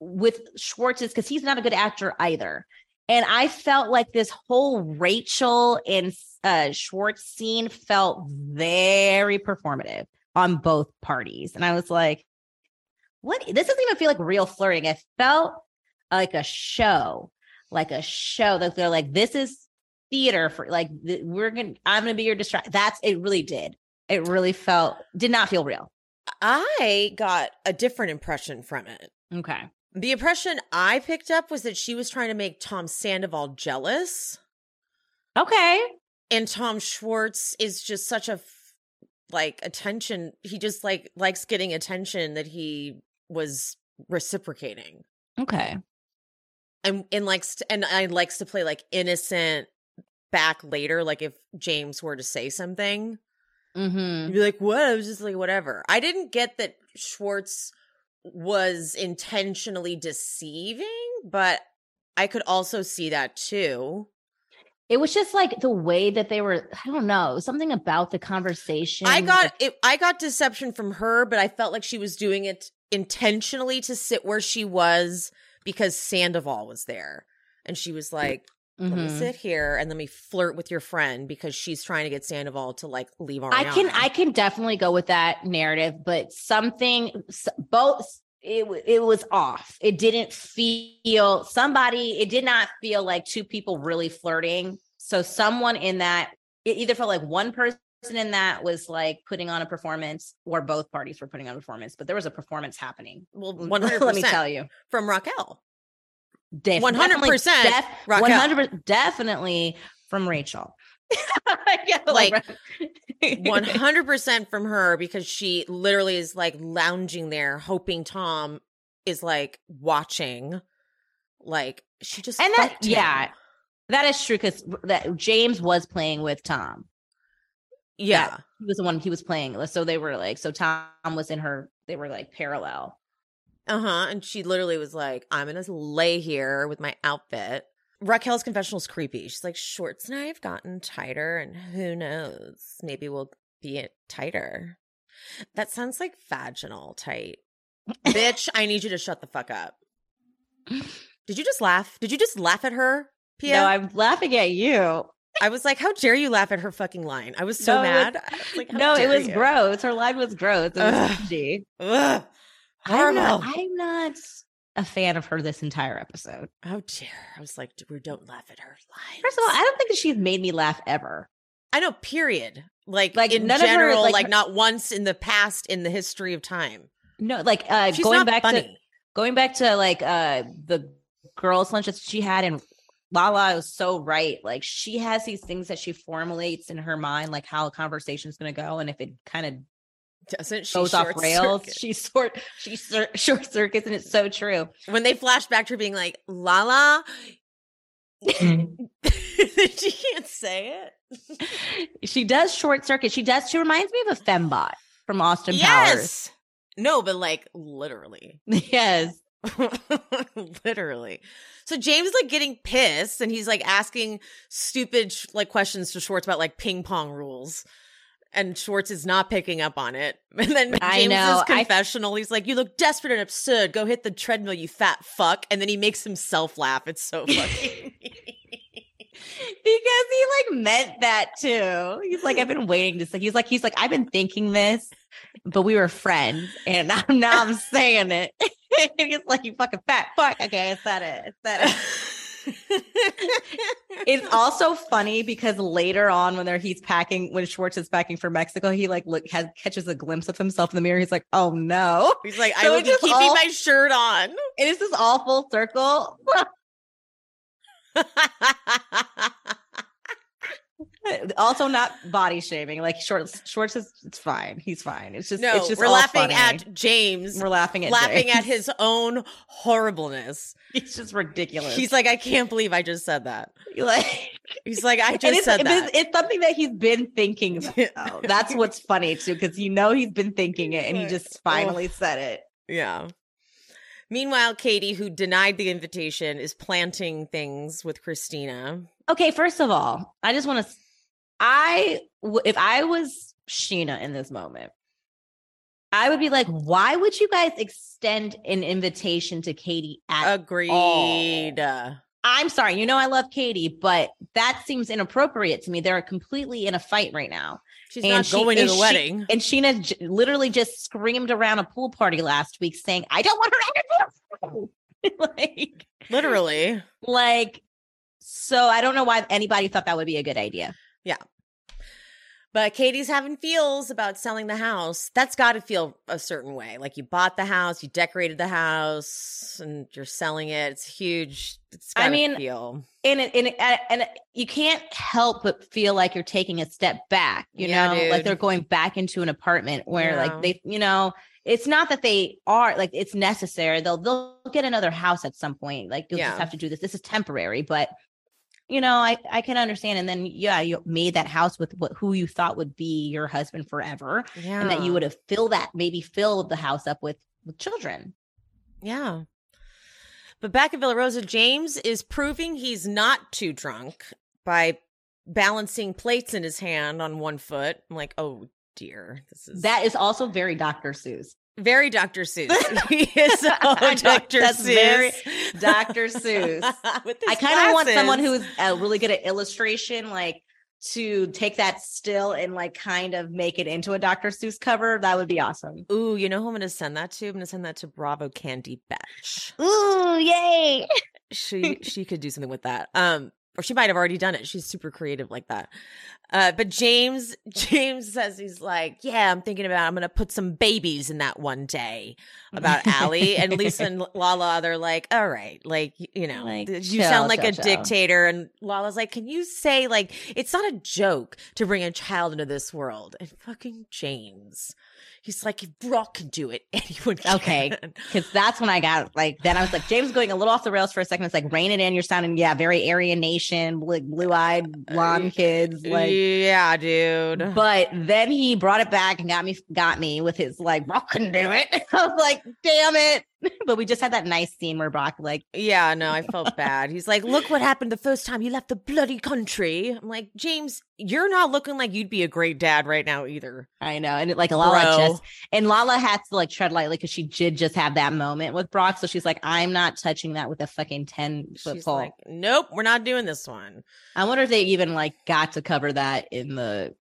with Schwartz's because he's not a good actor either. And I felt like this whole Rachel and uh, Schwartz scene felt very performative on both parties. And I was like, what? This doesn't even feel like real flirting. It felt like a show, like a show that they're like, this is theater for like, th- we're going to, I'm going to be your distract. That's, it really did it really felt did not feel real. I got a different impression from it. Okay. The impression I picked up was that she was trying to make Tom Sandoval jealous, Okay. and Tom Schwartz is just such a like attention. He just like likes getting attention that he was reciprocating, Okay. and and likes to, and I likes to play like innocent back later. Like if James were to say something, Mm-hmm. You'd be like, what? I was just like, whatever. I didn't get that Schwartz was intentionally deceiving, but I could also see that too. It was just like the way that they were, I don't know, something about the conversation. I got it. I got deception from her, but I felt like she was doing it intentionally to sit where she was because Sandoval was there, and she was like, "Let me Mhm. sit here and let me flirt with your friend," because she's trying to get Sandoval to like leave. Our I can I can definitely go with that narrative, but something both it it was off. It didn't feel somebody. It did not feel like two people really flirting. So someone in that it either felt like one person in that was like putting on a performance, or both parties were putting on a performance. But there was a performance happening. Well, one hundred. Let me tell you, from Raquel. Def- 100% definitely def- Raquel. 100 definitely from Rachel. Yeah, Like, One hundred percent from her because she literally is like lounging there, hoping Tom is like watching. Like she just and that him. yeah, that is true because that James was playing with Tom. yeah. he was the one he was playing. So they were like, so Tom was in her. They were like parallel. Uh huh. And she literally was like, I'm going to lay here with my outfit. Raquel's confessional is creepy. She's like, Schwartz and I have gotten tighter, and who knows? Maybe we'll be tighter. That sounds like vaginal tight. Bitch, I need you to shut the fuck up. Did you just laugh? Did you just laugh at her, Pia? No, I'm laughing at you. I was like, how dare you laugh at her fucking line? I was so No, it was- mad. Was like, No, it was you? gross. Her line was gross. It was Ugh. Ugh. I'm not. I'm not a fan of her this entire episode. Oh dear. I was like, we don't laugh at her lines. First of all, I don't think that she's made me laugh ever. I know, period. Like, Like, in none of her, general, like, like, her- not once in the past in the history of time. No, like uh She's going back funny. to going back to like uh the girls' lunch that she had in Lala was so right. Like she has these things that she formulates in her mind, like how a conversation is going to go, and if it kind of Doesn't she? goes off short rails, circuit? she sort she cir- short circuits, and it's so true. When they flash back to her being like, Lala, mm. she can't say it. she does short circuit. She does. She reminds me of a fembot from Austin Powers. Yes. No, but like literally. yes. literally. So James like getting pissed and he's like asking stupid like questions to Schwartz about like ping pong rules. And Schwartz is not picking up on it. And then I James's know, I- confessional, he's like, You look desperate and absurd. Go hit the treadmill, you fat fuck. And then he makes himself laugh. It's so fucking because he like meant that too. He's like, I've been waiting to say. He's like, he's like, I've been thinking this, but we were friends, and now, now I'm saying it. he's like, you fucking fat fuck. Okay, I said it. I said it. It's also funny because later on, when they're he's packing, when Schwartz is packing for Mexico, he like look has catches a glimpse of himself in the mirror. He's like, oh no. He's like, I So will it be keeping all- my shirt on. And it's this all full circle. also not body shaming. Like Schwartz, Schwartz is it's fine. He's fine. It's just no, it's just we're laughing funny. at James. we're laughing at laughing James. at his own horribleness. It's just ridiculous. He's like, I can't believe I just said that. like, He's like, I just it's, said that. it's something that he's been thinking. That's what's funny too, because you know he's been thinking it and he just finally said it. yeah. Meanwhile, Katie, who denied the invitation, is planting things with Christina. Okay, first of all, I just want to. I if I was Scheana in this moment, I would be like, why would you guys extend an invitation to Katie at Agreed. I'm sorry, you know I love Katie, but that seems inappropriate to me. They're completely in a fight right now. She's And not she- going to the she- wedding. And Scheana j- literally just screamed around a pool party last week saying, I don't want her to like, Literally. like, so I don't know why anybody thought that would be a good idea. But Katie's having feels about selling the house. That's got to feel a certain way. Like you bought the house, you decorated the house, and you're selling it. It's huge. It's I mean, feel. And it, and it, uh, and you can't help but feel like you're taking a step back, you Yeah, know, like they're going back into an apartment where Yeah. like they, you know, it's not that they are like it's necessary. They'll they'll get another house at some point. Like you'll Yeah. just have to do this. This is temporary, but you know, I I can understand. And then yeah, you made that house with what who you thought would be your husband forever, Yeah. and that you would have filled that maybe filled the house up with with children. Yeah. But back at Villa Rosa, James is proving he's not too drunk by balancing plates in his hand on one foot. I'm like, oh dear, this is That is also very Dr. Seuss. Very Dr. Seuss. he is so Dr. That's Seuss. very Dr. Seuss. I kind of want someone who's uh, really good at illustration, like to take that still and like kind of make it into a Dr. Seuss cover, that would be awesome. Ooh, you know who I'm gonna send that to? I'm gonna send that to Bravo Candy Batch. Ooh, yay. She she could do something with that. Um, or she might have already done it. She's super creative like that. Uh, but James James says he's like, yeah, I'm thinking about I'm gonna put some babies in that one day about Ally and Lisa and Lala. They're like, all right, like you know, Like, you chill, sound like chill, a chill. dictator. And Lala's like, can you say like it's not a joke to bring a child into this world? And fucking James, he's like, if Brock can do it, anyone can. Okay. Because that's when I got like, then I was like, James going a little off the rails for a second. It's like, rein it in. You're sounding, yeah, very Aryan Nation, like blue eyed blonde uh, kids. Like, yeah, dude. but then he brought it back and got me, got me with his like, Brock can do it. I was like, damn it. But we just had that nice scene where Brock, like, Yeah, no, I felt bad. He's like, look what happened the first time you left the bloody country. I'm like, James, you're not looking like you'd be a great dad right now either. I know. And it, like Lala Bro. just, and Lala has to like tread lightly because she did just have that moment with Brock. So she's like, I'm not touching that with a fucking 10 foot pole. like, nope, we're not doing this one. I wonder if they even like got to cover that in the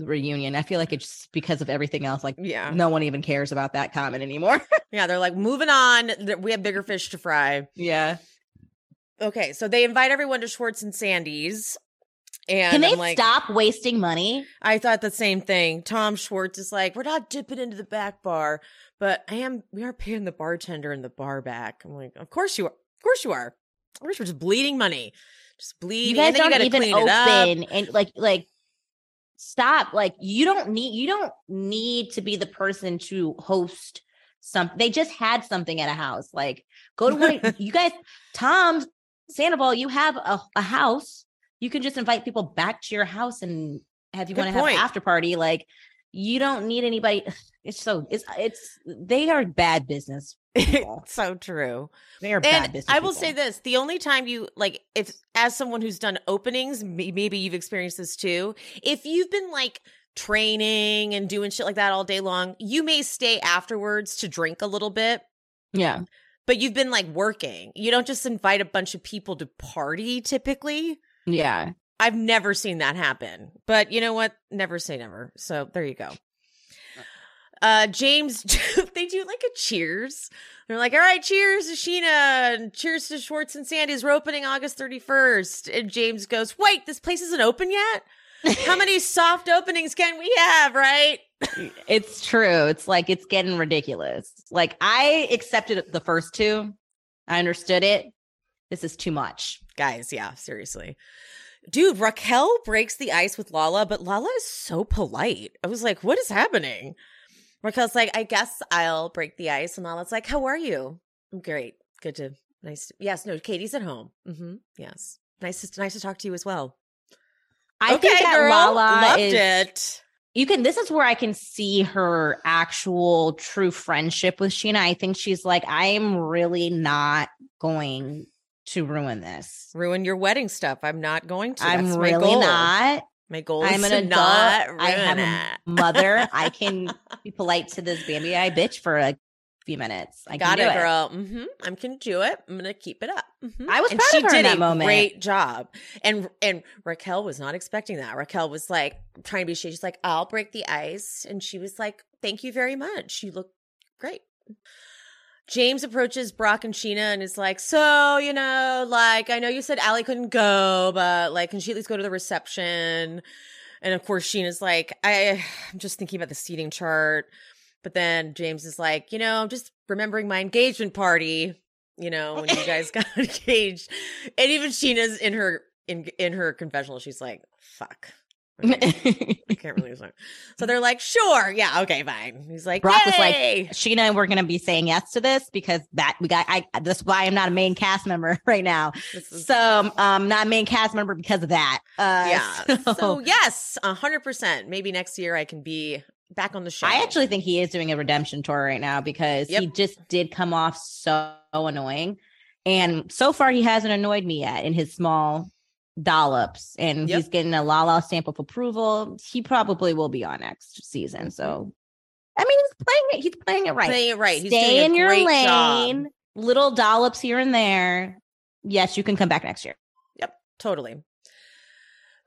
reunion. I feel like it's because of everything else. Like Yeah. no one even cares about that comment anymore. Yeah, they're like, moving on. We have bigger fish to fry. yeah. Okay, so they invite everyone to Schwartz and Sandy's. And Can they like, stop wasting money? I thought the same thing. Tom Schwartz is like, we're not dipping into the back bar, but I am. We are paying the bartender and the bar back. I'm like, of course you are. Of course you are. Of course we're just bleeding money, just bleeding. You guys don't you even clean open and like like stop. Like you don't need you don't need to be the person to host some they just had something at a house. Like go to one you guys, Tom Sandoval, you have a, a house. You can just invite people back to your house and have you Good want to have an after party. Like you don't need anybody. It's so it's it's they are bad business. People. so true. They are And business. I will people. say this: the only time you like, if as someone who's done openings, maybe you've experienced this too. If you've been like training and doing shit like that all day long, you may stay afterwards to drink a little bit. Yeah. But you've been like working. You don't just invite a bunch of people to party typically. Yeah. I've never seen that happen. But you know what? Never say never. So there you go. Uh James they do like a cheers. They're like, all right, cheers to Scheana and cheers to Schwartz and Sandy's. We're opening August 31st. And James goes, Wait, this place isn't open yet? How many soft openings can we have, right? It's true. It's like it's getting ridiculous. Like I accepted the first two. I understood it. This is too much. Guys, yeah, seriously. Dude, Raquel breaks the ice with Lala, but Lala is so polite. I was like, what is happening? Raquel's like, I guess I'll break the ice. And Lala's like, how are you? I'm great. Good to, nice to, yes, no, Katie's at home. Mm-hmm. Yes. Nice to, nice to talk to you as well. I think that girl. Lala Loved is it. you can this is where I can see her actual true friendship with Scheana. I think she's like, I'm really not going to ruin this. Ruin your wedding stuff. I'm not going to. I'm really goal. not. My goal I'm is an to adult. I it. a mother. I can be polite to this Bambi I bitch for a few minutes. I Got can it, girl. hmm I'm gonna do it. I'm gonna keep it up. Mhm. I was and proud she of her in that a moment. great job. And and Raquel was not expecting that. Raquel was like trying to be shady. She's like, "I'll break the ice," and she was like, "Thank you very much. You look great." James approaches Brock and Scheana and is like, "So you know, like I know you said Ally couldn't go, but like, can she at least go to the reception?" And of course, Scheana's like, I, I'm just thinking about the seating chart. But then James is like, you know, I'm just remembering my engagement party, you know, when you guys got engaged. And even Scheana's in her in in her confessional, she's like, fuck. I can't really. So they're like, sure, yeah, okay, fine. He's like, Brock was like, "Yay!" Scheana and we're gonna be saying yes to this because that we got I that's why I'm not a main cast member right now. Is- So um not a main cast member because of that. Uh yeah. so- So yes, a hundred percent. Maybe next year I can be back on the show. I actually think he is doing a redemption tour right now because he just did come off so annoying. And so far he hasn't annoyed me yet in his small dollops and Yep. he's getting a Lala stamp of approval. He probably will be on next season. So I mean he's playing it, he's playing it right. Mm-hmm. playing it right. Stay in your lane, job. little dollops here and there. Yes, you can come back next year. Yep, totally.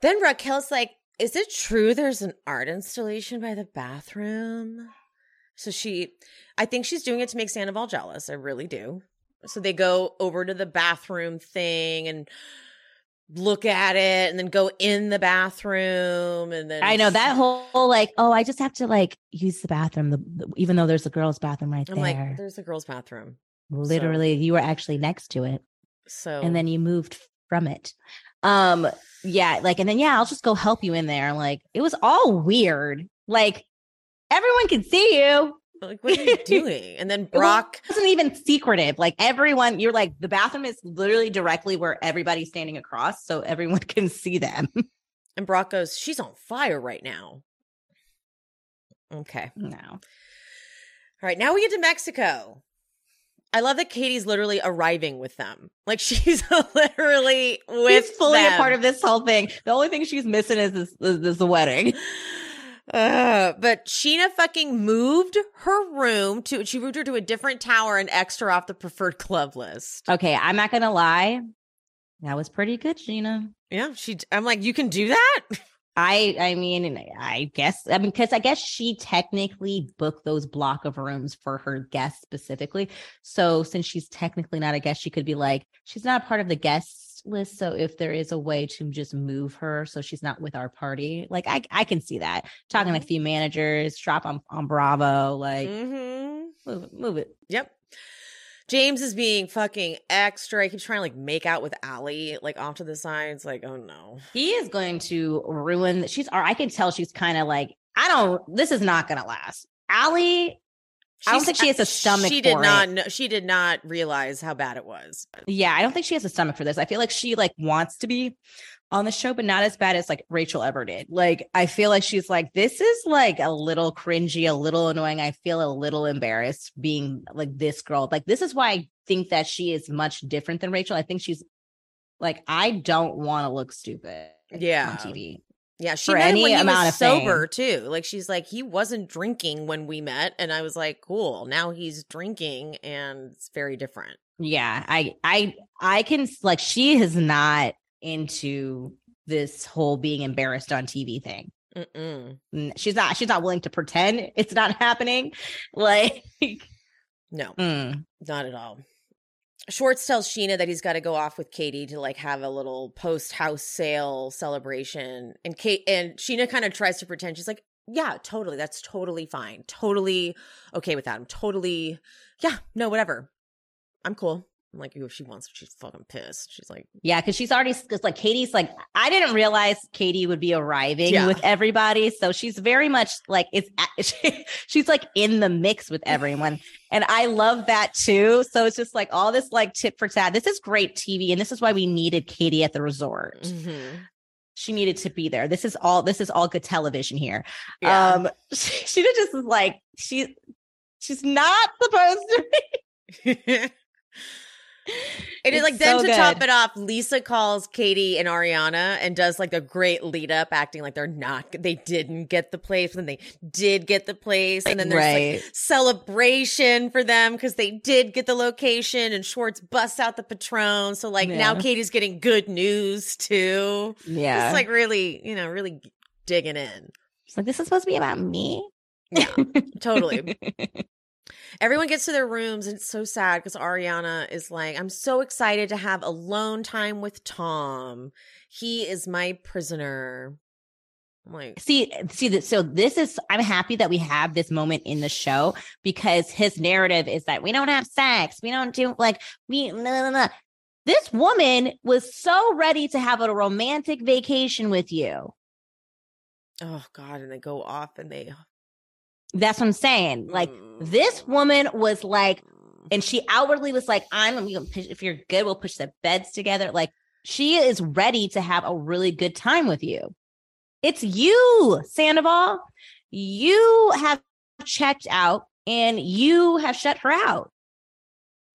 Then Raquel's like, Is it true there's an art installation by the bathroom? So she, I think she's doing it to make Sandoval jealous. I really do. So they go over to the bathroom thing and look at it and then go in the bathroom and then I know that whole like, oh, I just have to like use the bathroom, the, the- even though there's a girl's bathroom right I'm there. like, there's a girl's bathroom. Literally, you were actually next to it, So and then you moved from it. Um, yeah, like, and then yeah, I'll just go help you in there. Like, it was all weird. Like, everyone can see you. Like, what are you doing? And then It Brock wasn't even secretive. Like everyone, you're like the bathroom is literally directly where everybody's standing across, so everyone can see them. and Brock goes, She's on fire right now. Okay. No. All right, now we get to Mexico. I love that Katie's literally arriving with them. Like she's literally with She's fully them. a part of this whole thing. The only thing she's missing is this, is this wedding. Uh, but Scheana fucking moved her room to she moved her to a different tower and extra off the preferred club list. Okay, I'm not gonna lie. That was pretty good, Scheana. Yeah, she I'm like, you can do that? I I mean, I guess I mean because I guess she technically booked those block of rooms for her guests specifically. So since she's technically not a guest, she could be like, she's not part of the guests list. So if there is a way to just move her so she's not with our party, like I I can see that. Talking to a few managers, drop on on Bravo, like mm-hmm. move it, move it. Yep. James is being fucking extra. He keeps trying to like make out with Ally, like off to the sides. Like, oh no. He is going to ruin. She's. I can tell she's kind of like. I don't. This is not going to last. Ally. I don't think she has a stomach She did for not. Know, she did not realize how bad it was. Yeah, I don't think she has a stomach for this. I feel like she like wants to be on the show, but not as bad as like Rachel ever did. Like I feel like she's like this is like a little cringy, a little annoying. I feel a little embarrassed being like this girl. Like this is why I think that she is much different than Rachel. I think she's like I don't want to look stupid. Yeah. on TV. Yeah, she For any when he was of fame. sober too. Like she's like he wasn't drinking when we met, and I was like, cool. Now he's drinking, and it's very different. Yeah, I I I can like she is not into this whole being embarrassed on TV thing. Mm-mm. She's not she's not willing to pretend it's not happening. Like No, mm, not at all. Schwartz tells Scheana that he's got to go off with Katie to like have a little post house sale celebration, and Kate and Scheana kind of tries to pretend she's like, yeah, totally, that's totally fine, totally okay with that. I'm totally, yeah, no, whatever, I'm cool. I'm like, if she wants, she's fucking pissed. She's like, yeah, because she's already because like Katie's like I didn't realize Katie would be arriving Yeah. with everybody, so she's very much like it's a- she's like in the mix with everyone, and I love that too. So it's just like all this like tit for tat. This is great TV, and this is why we needed Katie at the resort. mhm. she needed to be there. This is all this is all good television here. yeah. Um she, she just is like she she's not supposed to be. And it It's like then so to top it off, Lisa calls Katie and Ariana and does like a great lead up, acting like they're not, they didn't get the place, then they did get the place, and then there's Right. like celebration for them because they did get the location, and Schwartz busts out the Patron, so like now Katie's getting good news too. Yeah. It's like really, you know, really digging in. She's like, this is supposed to be about me. Yeah, totally. Everyone gets to their rooms and it's so sad because Ariana is like, I'm so excited to have alone time with Tom. He is my prisoner. I'm like, see, see that so this is I'm happy that we have this moment in the show because his narrative is that we don't have sex. We don't do like we no no no. This woman was so ready to have a romantic vacation with you. oh God. And they go off and they That's what I'm saying. Like this mm. woman was like and she outwardly was like, "I'm gonna push, if you're good, we'll push the beds together." Like she is ready to have a really good time with you. It's you, Sandoval. You have checked out and you have shut her out,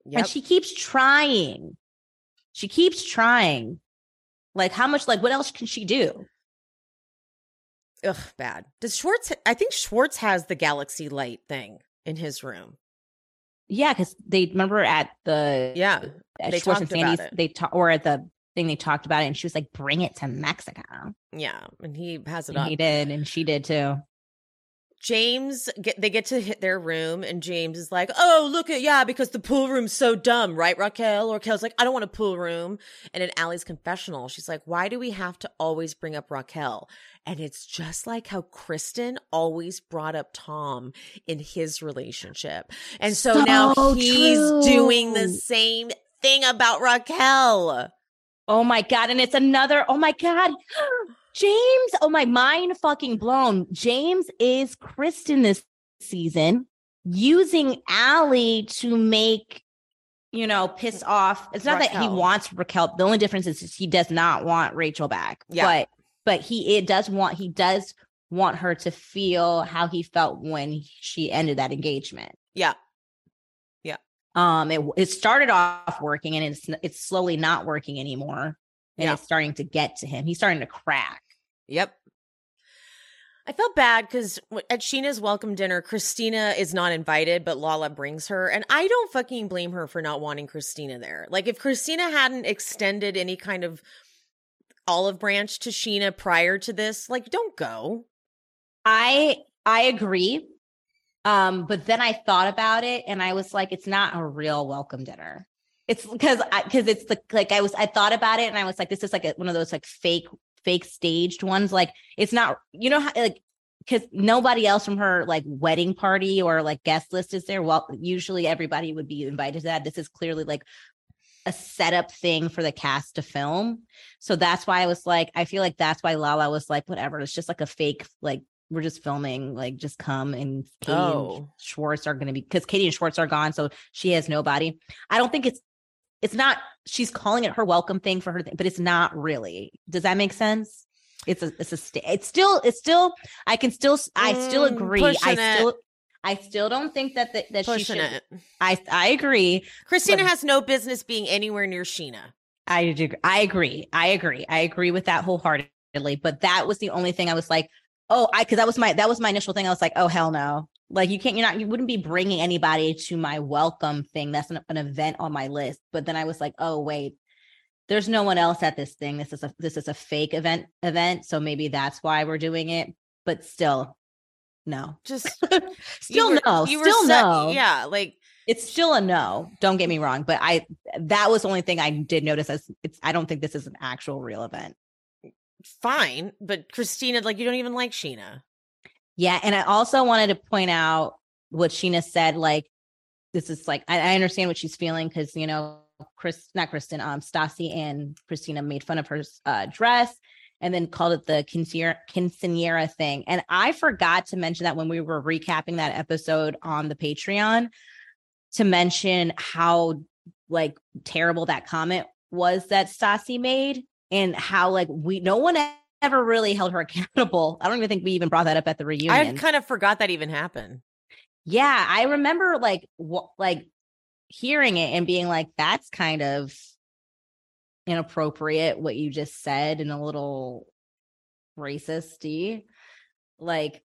Yep. and she keeps trying. She keeps trying. Like how much? Like what else can she do? Ugh, bad. Does Schwartz, I think Schwartz has the galaxy light thing in his room. Yeah, because they remember at the Yeah. at They Schwartz and Sandy's, they talk or at the thing they talked about it and she was like, bring it to Mexico. Yeah, and he has it And up. he did, and she did too. James get they get to hit their room and James is like, "Oh, look at yeah, because the pool room's so dumb, right, Raquel?" Or Raquel's like, "I don't want a pool room." And in Ally's confessional, she's like, "Why do we have to always bring up Raquel?" And it's just like how Kristen always brought up Tom in his relationship, and so, So now he's true. doing the same thing about Raquel. Oh my god! And it's another. Oh my god, James. Oh my mind fucking blown. James is Kristen this season using Ally to make you know piss off. It's not that he wants Raquel. The only difference is he does not want Rachel back. Yeah. but but he it does want he does want her to feel how he felt when she ended that engagement. Yeah. Yeah, um it it started off working and it's it's slowly not working anymore and Yeah. it's starting to get to him he's starting to crack Yep. I felt bad because at Scheana's welcome dinner, Christina is not invited, but Lala brings her. And I don't fucking blame her for not wanting Christina there. Like, if Christina hadn't extended any kind of olive branch to Scheana prior to this, like, don't go. i i agree um but then i thought about it and i was like it's not a real welcome dinner it's because i because it's the like i was i thought about it and i was like this is like a, one of those like fake fake staged ones like it's not you know how like because nobody else from her like wedding party or like guest list is there. Well, usually everybody would be invited to that. This is clearly like a setup thing for the cast to film. So that's why I was like, I feel like that's why Lala was like, whatever. It's just like a fake, like we're just filming, like just come and Katie Oh. and Schwartz are going to be because Katie and Schwartz are gone, so she has nobody. I don't think it's it's not. She's calling it her welcome thing for her thing, but it's not really. Does that make sense? It's a it's a sta- it's still it's still I can still I still Mm, agree. I pushing it. still I still don't think that that, that she should. it. I I agree. Christina has no business being anywhere near Scheana. I do. I agree. I agree. I agree with that wholeheartedly. But that was the only thing I was like, oh, I because that was my that was my initial thing. I was like, oh hell no. Like you can't. You're not. You wouldn't be bringing anybody to my welcome thing. That's an, an event on my list. But then I was like, oh wait, there's no one else at this thing. This is a this is a fake event event. So maybe that's why we're doing it. But still, no. Just Still were- no. you were Still set- no. Yeah, like it's still a no don't get me wrong but i that was the only thing i did notice as it's i don't think this is an actual real event fine, but Christina, like you don't even like Scheana. Yeah and i also wanted to point out what scheana said like this is like i, I understand what she's feeling because you know chris not kristen um stassi and christina made fun of her uh dress and then called it the quinceañera thing. And i forgot to mention that when we were recapping that episode on the patreon to mention how like terrible that comment was that Stassi made and how like we no one ever really held her accountable. I don't even think we even brought that up at the reunion. I kind of forgot that even happened. yeah, I remember like wh- like hearing it and being like that's kind of inappropriate what you just said and a little racisty. Like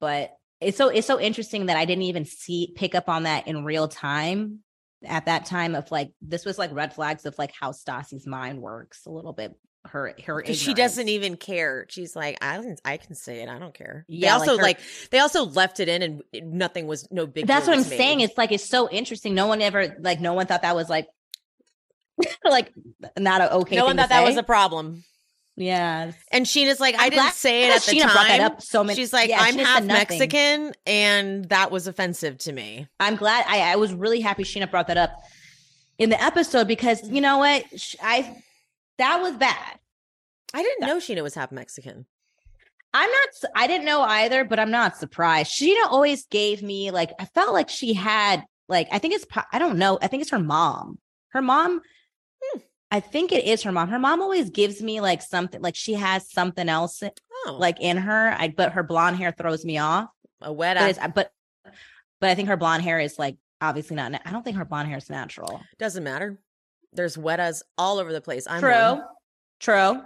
but it's so it's so interesting that I didn't even see pick up on that in real time at that time of like this was like red flags of like how Stassi's mind works a little bit her her Because she doesn't even care. She's like, I don't, I can say it. I don't care. they Yeah, like also her- like, they also left it in, and nothing was no big. That's what I'm made. saying. It's like it's so interesting. No one ever like no one thought that was like like not a okay. no thing one thought that was a problem. yeah. And Scheana's like, I I'm didn't say it that at the Scheana time. brought that up so many- She's like, yeah, I'm Scheana half. Mexican, and that was offensive to me. I'm glad. I, I was really happy Scheana brought that up in the episode because you know what I that was bad. I didn't know Scheana was half Mexican. I'm not. I didn't know either, but I'm not surprised. Scheana always gave me like I felt like she had like I think it's I don't know. I think it's her mom. Her mom. Hmm. I think it is her mom. Her mom always gives me like something like she has something else Oh, like in her. I but her blonde hair throws me off. a wet But but I think her blonde hair is like obviously not. I don't think her blonde hair is natural. Doesn't matter. There's wetas all over the place. I'm one. True. True.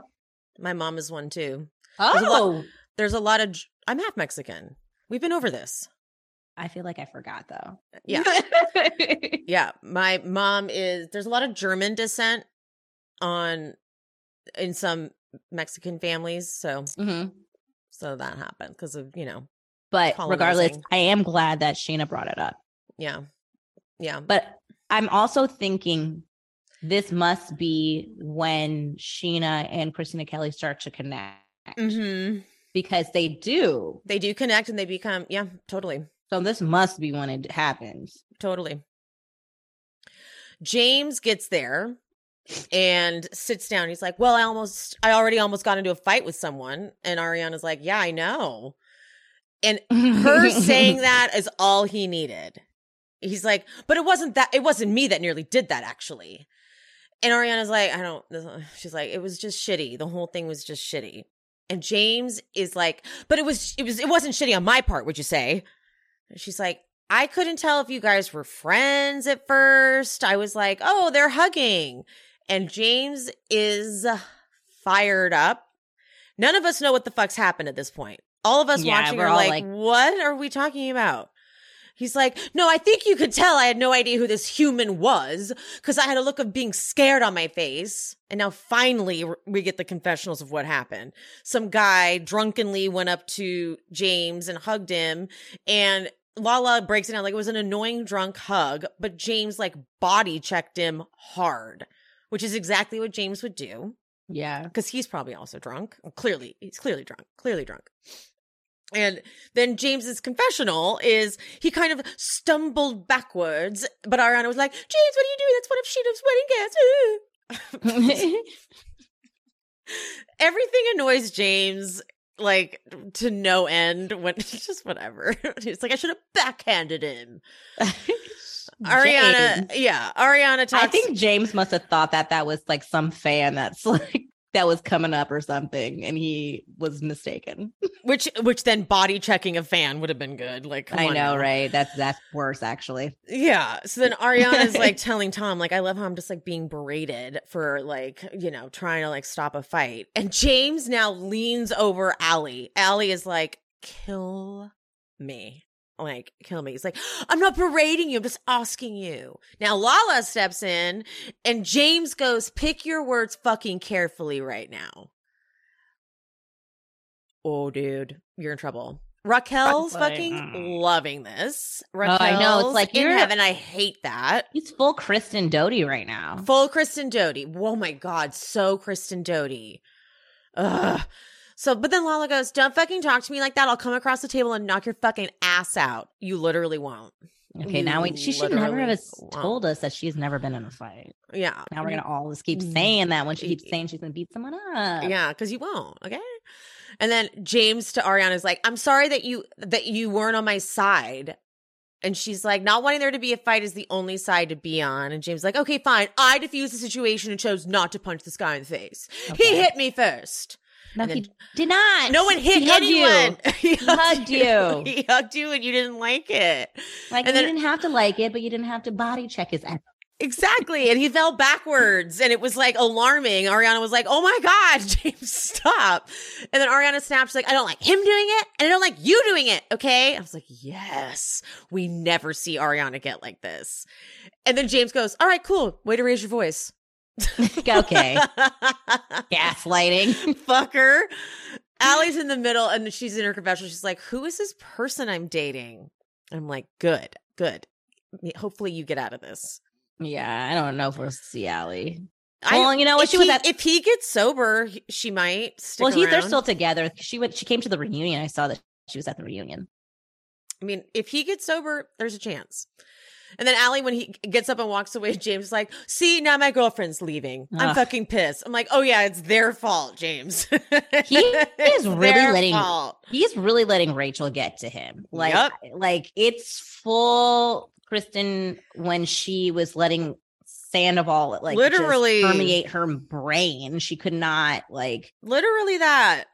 My mom is one too. Oh, a lot- There's a lot of. I'm half Mexican. We've been over this. I feel like I forgot though. Yeah. Yeah, my mom is. There's a lot of German descent on in some Mexican families. So Mhm. so that happened because of you know But regardless, I am glad that Scheana brought it up. yeah yeah But I'm also thinking this must be when Scheana and Christina Kelly start to connect hmm because they do. they do connect and they become yeah totally So this must be when it happens. totally. James gets there and sits down. He's like, "Well, I almost, I already almost got into a fight with someone." And Ariana's like, "Yeah, I know." And her saying that is all he needed. He's like, "But it wasn't that. It wasn't me that nearly did that, actually." And Ariana's like, "I don't." She's like, "It was just shitty. The whole thing was just shitty." And James is like, "But it was, it was, it wasn't shitty on my part. Would you say?" And she's like, I couldn't tell if you guys were friends at first. I was like, oh, they're hugging. And James is fired up. None of us know what the fuck's happened at this point. All of us Yeah, watching we're like, like- what are we talking about? He's like, no, I think you could tell I had no idea who this human was because I had a look of being scared on my face. And now finally we get the confessionals of what happened. Some guy drunkenly went up to James and hugged him and Lala breaks it down like it was an annoying drunk hug, but James like body checked him hard, which is exactly what James would do yeah. because he's probably also drunk. Clearly, he's clearly drunk, clearly drunk. And then James's confessional is he kind of stumbled backwards, but Ariana was like, James, what are you doing? That's one of Scheana's wedding guests. Everything annoys James like to no end when it's just whatever. It's like I should have backhanded him. Ariana, yeah, Ariana talks. I think James must have thought that that was like some fan that's like that was coming up or something, and he was mistaken. which which then body checking a fan would have been good. Like I know, now. right? That's that's worse, actually. Yeah. So then Ariana's like telling Tom, like, I love how I'm just like being berated for like, you know, trying to like stop a fight. And James now leans over Ally. Ally is like, kill me. Like, kill me. He's like, I'm not berating you. I'm just asking you. Now Lala steps in and James goes, pick your words fucking carefully right now. Oh, dude, you're in trouble. Raquel's Like, fucking mm. loving this. Oh, I know. It's like in you're- heaven. I hate that. He's full Kristen Doute right now. Full Kristen Doute. Oh my god, so Kristen Doute. Ugh. So, but then Lala goes, "Don't fucking talk to me like that. I'll come across the table and knock your fucking ass out. You literally won't." Okay, now we, she should never have won't. told us that she's never been in a fight. Yeah. Now we're gonna always keep Mm. saying that when she keeps saying she's gonna beat someone up. Yeah, because you won't. Okay. And then James to Ariana is like, "I'm sorry that you that you weren't on my side." And she's like, not wanting there to be a fight is the only side to be on. And James is like, okay, fine. I diffused the situation and chose not to punch this guy in the face. He hit me first. No, And he did not. No one hit He hugged anyone. You. he hugged you. He hugged you and you didn't like it. Like And you then- didn't have to like it, but you didn't have to body check his ass. Exactly. And he fell backwards and it was like alarming. Ariana was like, oh my God, James, stop. And then Ariana snapped, she's like, I don't like him doing it and I don't like you doing it. Okay. I was like, yes, we never see Ariana get like this. And then James goes, all right, cool. Way to raise your voice. okay, gaslighting. Fucker. Ally's in the middle and she's in her confessional. She's like, who is this person I'm dating? And I'm like, good, good. Hopefully you get out of this. Yeah, I don't know if we'll see Ally. I- Well, you know what? She was he, at. if he gets sober, she might well, he, they're still together. She went. She came to the reunion. I saw that she was at the reunion. I mean, if he gets sober, there's a chance. And then Ally, when he gets up and walks away, James is like, "See, now my girlfriend's leaving. I'm Ugh. fucking pissed." I'm like, "Oh yeah, it's their fault, James. He is really letting- fault. He's really letting Rachel get to him. Like, Yep. like it's full Kristen when she was letting Sandoval like just Literally. permeate her brain. She could not like. literally that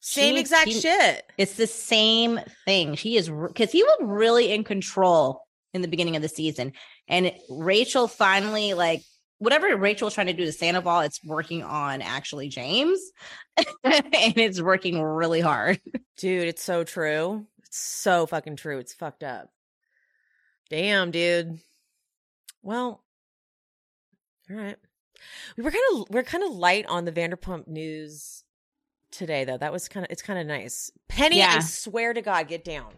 same She- exact she- shit." It's the same thing. She is because he was really in control in the beginning of the season, and Rachel finally like whatever Rachel's trying to do to Sandoval, it's working on actually James, and it's working really hard. Dude, it's so true. It's so fucking true. It's fucked up. Damn, dude. Well, all right. We were kind of we're kind of light on the Vanderpump news today, though. That was kind of it's kind of nice. Penny, I swear to God, get down,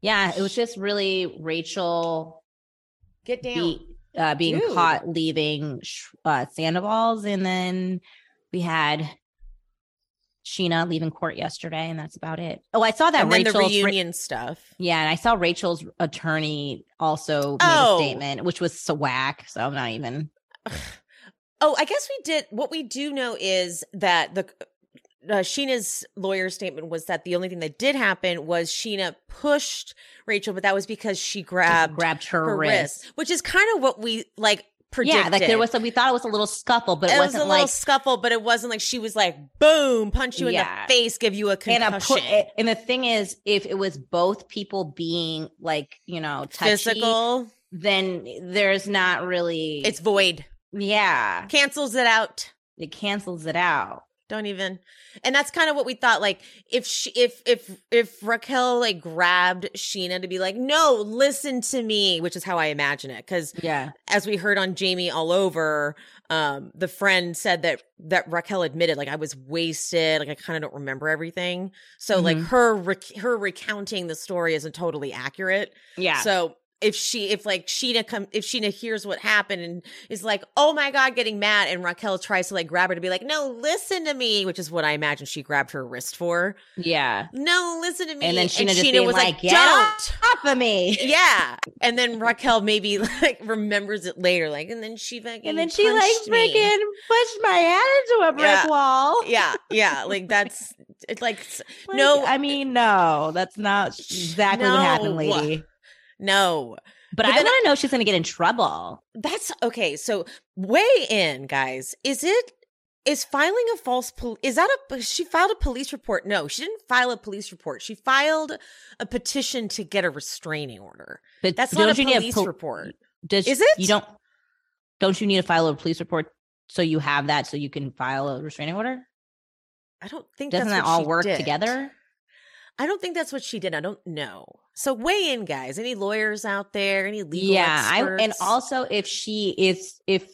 Yeah, it was just really Rachel get down. be, uh, being Dude. caught leaving uh, Sandoval's, and then we had Scheana leaving court yesterday, and that's about it. Oh, I saw that and the reunion stuff. yeah, and I saw Rachel's attorney also made Oh. a statement, which was so whack. So I'm not even. Oh, I guess we did. What we do know is that the uh, Scheana's lawyer statement was that the only thing that did happen was Scheana pushed Rachel, but that was because she grabbed grabbed her, her wrist. wrist, which is kind of what we like predicted. Yeah, like there was. A, we thought it was a little scuffle, but it, it was wasn't a little like scuffle, but it wasn't like she was like boom, punch you in the face, give you a and a concussion. and the thing is, if it was both people being like you know touchy, Physical, then there's not really. it's void. yeah, Cancels it out. it cancels it out. Don't even. And that's kind of what we thought. Like if she, if if if Raquel like grabbed Scheana to be like, no, listen to me, which is how I imagine it. Because Yeah, as we heard on Jamie all over, um, the friend said that that Raquel admitted like I was wasted, like I kind of don't remember everything. So like Mhm. her rec- her recounting the story isn't totally accurate. yeah. So if she if like Scheana come if Scheana hears what happened and is like, oh my God, getting mad, and Raquel tries to like grab her to be like, no, listen to me, which is what I imagine she grabbed her wrist for. yeah. No, listen to me. And then Scheana just being was like, "Get don't. Off of me. Yeah. And then Raquel maybe like remembers it later, like, and then she fucking And then she like me. freaking pushed my head into a brick Yeah. wall. Yeah, yeah. Like that's it's like Like, no I mean, no, that's not exactly what happened, No. lady. No. But, But I want to know if she's going to get in trouble. That's okay. So weigh in, guys. Is it is filing a false pol- is that a she filed a police report? No, she didn't file a police report. She filed a petition to get a restraining order. But That's don't a police pol- report. Does Is it? You don't. Don't you need to file a police report so you have that so you can file a restraining order? I don't think Doesn't that all work did. together? I don't think that's what she did. I don't know. So weigh in, guys. Any lawyers out there? Any legal yeah, I and also if she is if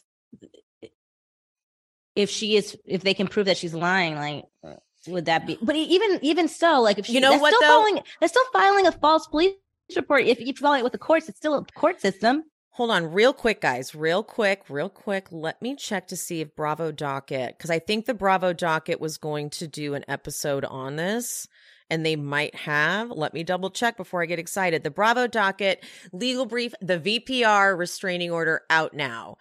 if she is if they can prove that she's lying, like would that be? But even even so, like if she, You know what, still though? filing, that's still filing a false police report. If you file it with the courts, it's still a court system. Hold on, real quick, guys. Real quick, real quick. Let me check to see if Bravo Docket, because I think the Bravo Docket was going to do an episode on this, and they might have. Let me double check before I get excited. The Bravo Docket legal brief, the VPR restraining order out now.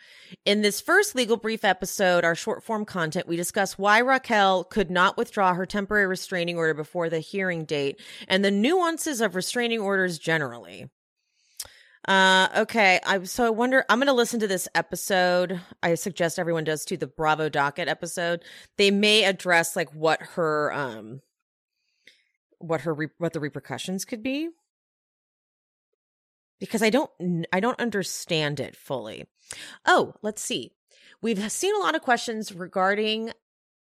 In this first legal brief episode, our short form content, we discuss why Raquel could not withdraw her temporary restraining order before the hearing date and the nuances of restraining orders generally. Uh, okay. I so I wonder. I'm going to listen to this episode. I suggest everyone does too. The Bravo Docket episode. They may address like what her um, what her re- what the repercussions could be. Because I don't I don't understand it fully. Oh, let's see. We've seen a lot of questions regarding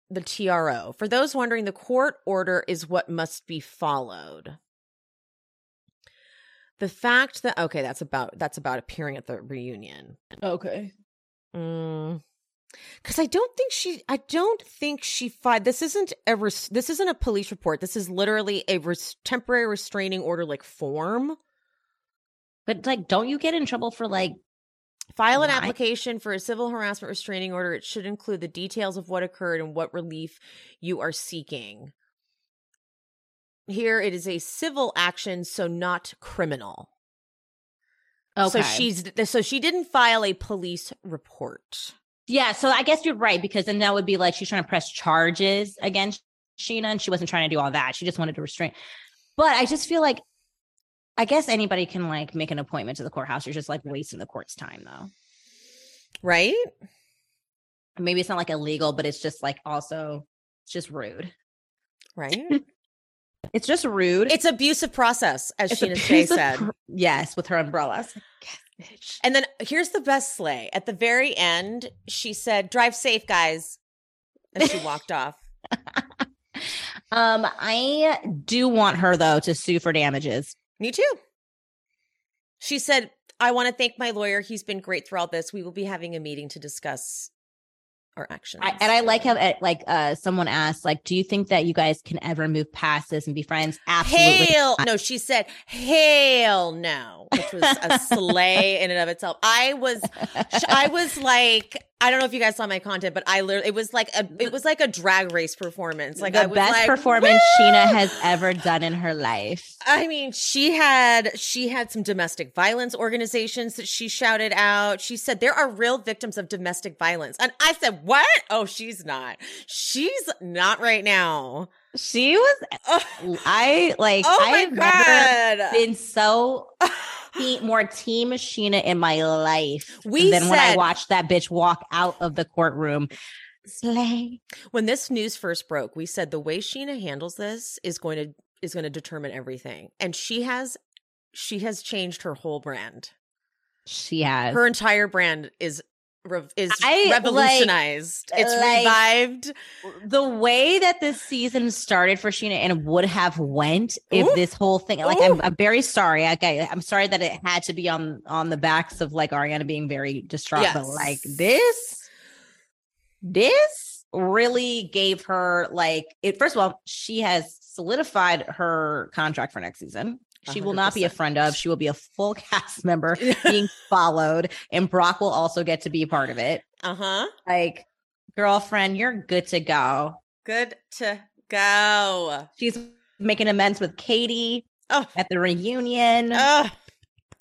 the TRO. For those wondering, the court order is what must be followed the fact that okay that's about that's about appearing at the reunion Okay. Mm. Because i don't think she i don't think she filed this isn't a res- this isn't a police report this is literally a res- temporary restraining order like form But like, don't you get in trouble for like? file an Why? application for a civil harassment restraining order it should include the details of what occurred and what relief you are seeking here it is a civil action so not criminal Okay. So she's so she didn't file a police report. Yeah, so I guess you're right because then that would be like she's trying to press charges against Scheana, and she wasn't trying to do all that. She just wanted to restrain. But I just feel like, I guess anybody can like make an appointment to the courthouse. You're just like wasting the court's time, though. Right? Maybe it's not like illegal, but it's just like also it's just rude. Right. It's just rude. it's abusive process, as It's Scheana Shay said. yes, with her umbrella. I was like, "Yes, bitch." and then here's the best sleigh. At the very end, she said, "Drive safe, guys," and she walked off. Um, I do want her though to sue for damages. Me too. She said, "I want to thank my lawyer. He's been great through all this. We will be having a meeting to discuss our actions. I, and I like how uh, like uh someone asked like, do you think that you guys can ever move past this and be friends? Absolutely. Hail! not. No, she said hail no, which was a slay in and of itself. I was, I was like, I don't know if you guys saw my content, but I literally, it was like a, it was like a drag race performance. Like the I was best like, performance "Woo!" Scheana has ever done in her life. I mean, she had she had some domestic violence organizations that she shouted out. She said there are real victims of domestic violence. And I said, "What? Oh, she's not. She's not right now." She was Oh, I like oh my I've never god. been so te- more team Scheana in my life We than when I watched that bitch walk out of the courtroom. Slay. when this news first broke, we said the way Scheana handles this is going to is going to determine everything. And she has she has changed her whole brand. She has. Her entire brand is rev- is I, like- revolutionized. it's like- revived. the way that this season started for Scheana and would have went if Ooh. this whole thing like I'm, I'm very sorry okay I'm sorry that it had to be on on the backs of like Ariana being very distraught but like this this really gave her like it first of all she has solidified her contract for next season she will not be a friend of she will be a full cast member being followed and Brock will also get to be a part of it Uh-huh. like girlfriend you're good to go Good to go. She's making amends with Katie Oh. at the reunion. Oh,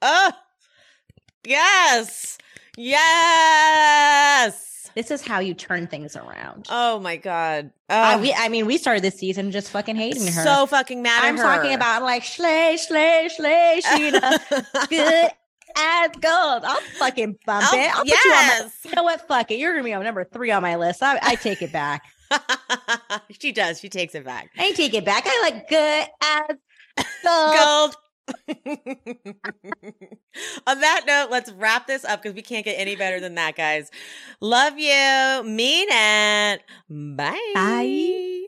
oh, yes, yes. This is how you turn things around. Oh my god. I, Oh, we, I mean, we started this season just fucking hating her. so fucking mad I'm her. talking about like slay, slay, slay, Scheana, good as gold. I'll fucking bump Oh, it. I'll put you on my. yes. You know what? Fuck it. You're gonna be on number three on my list. I, I take it back. she does. She takes it back. I take it back. I like good as gold. Gold. On that note, let's wrap this up because we can't get any better than that, guys. Love you. Mean it. Bye. Bye.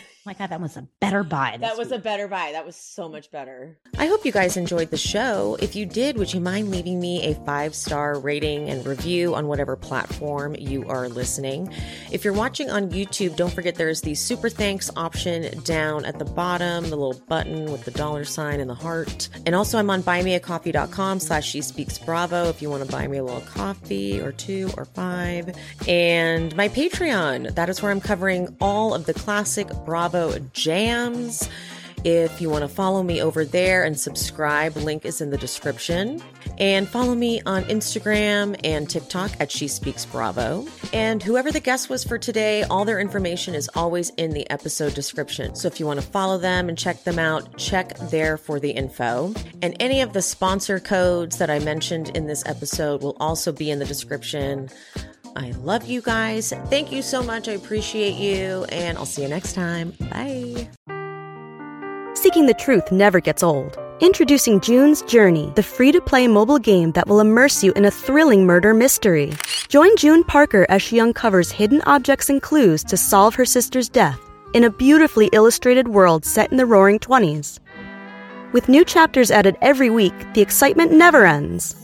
My god, that was a better buy. That was a better buy. That was so much better. I hope you guys enjoyed the show. If you did, would you mind leaving me a five star rating and review on whatever platform you are listening? If you're watching on YouTube, don't forget there's the super thanks option down at the bottom, the little button with the dollar sign and the heart. And also, I'm on buymeacoffee.com slash she speaks bravo if you want to buy me a little coffee or two or five. And my Patreon, that is where I'm covering all of the classic Bravo jams. If you want to follow me over there and subscribe, link is in the description. And follow me on Instagram and TikTok at She Speaks Bravo. And whoever the guest was for today, all their information is always in the episode description. So if you want to follow them and check them out, check there for the info. And any of the sponsor codes that I mentioned in this episode will also be in the description. I love you guys. Thank you so much. I appreciate you. And I'll see you next time. Bye. Seeking the truth never gets old. Introducing June's Journey, the free to play mobile game that will immerse you in a thrilling murder mystery. Join June Parker as she uncovers hidden objects and clues to solve her sister's death in a beautifully illustrated world set in the roaring 20s. With new chapters added every week, the excitement never ends.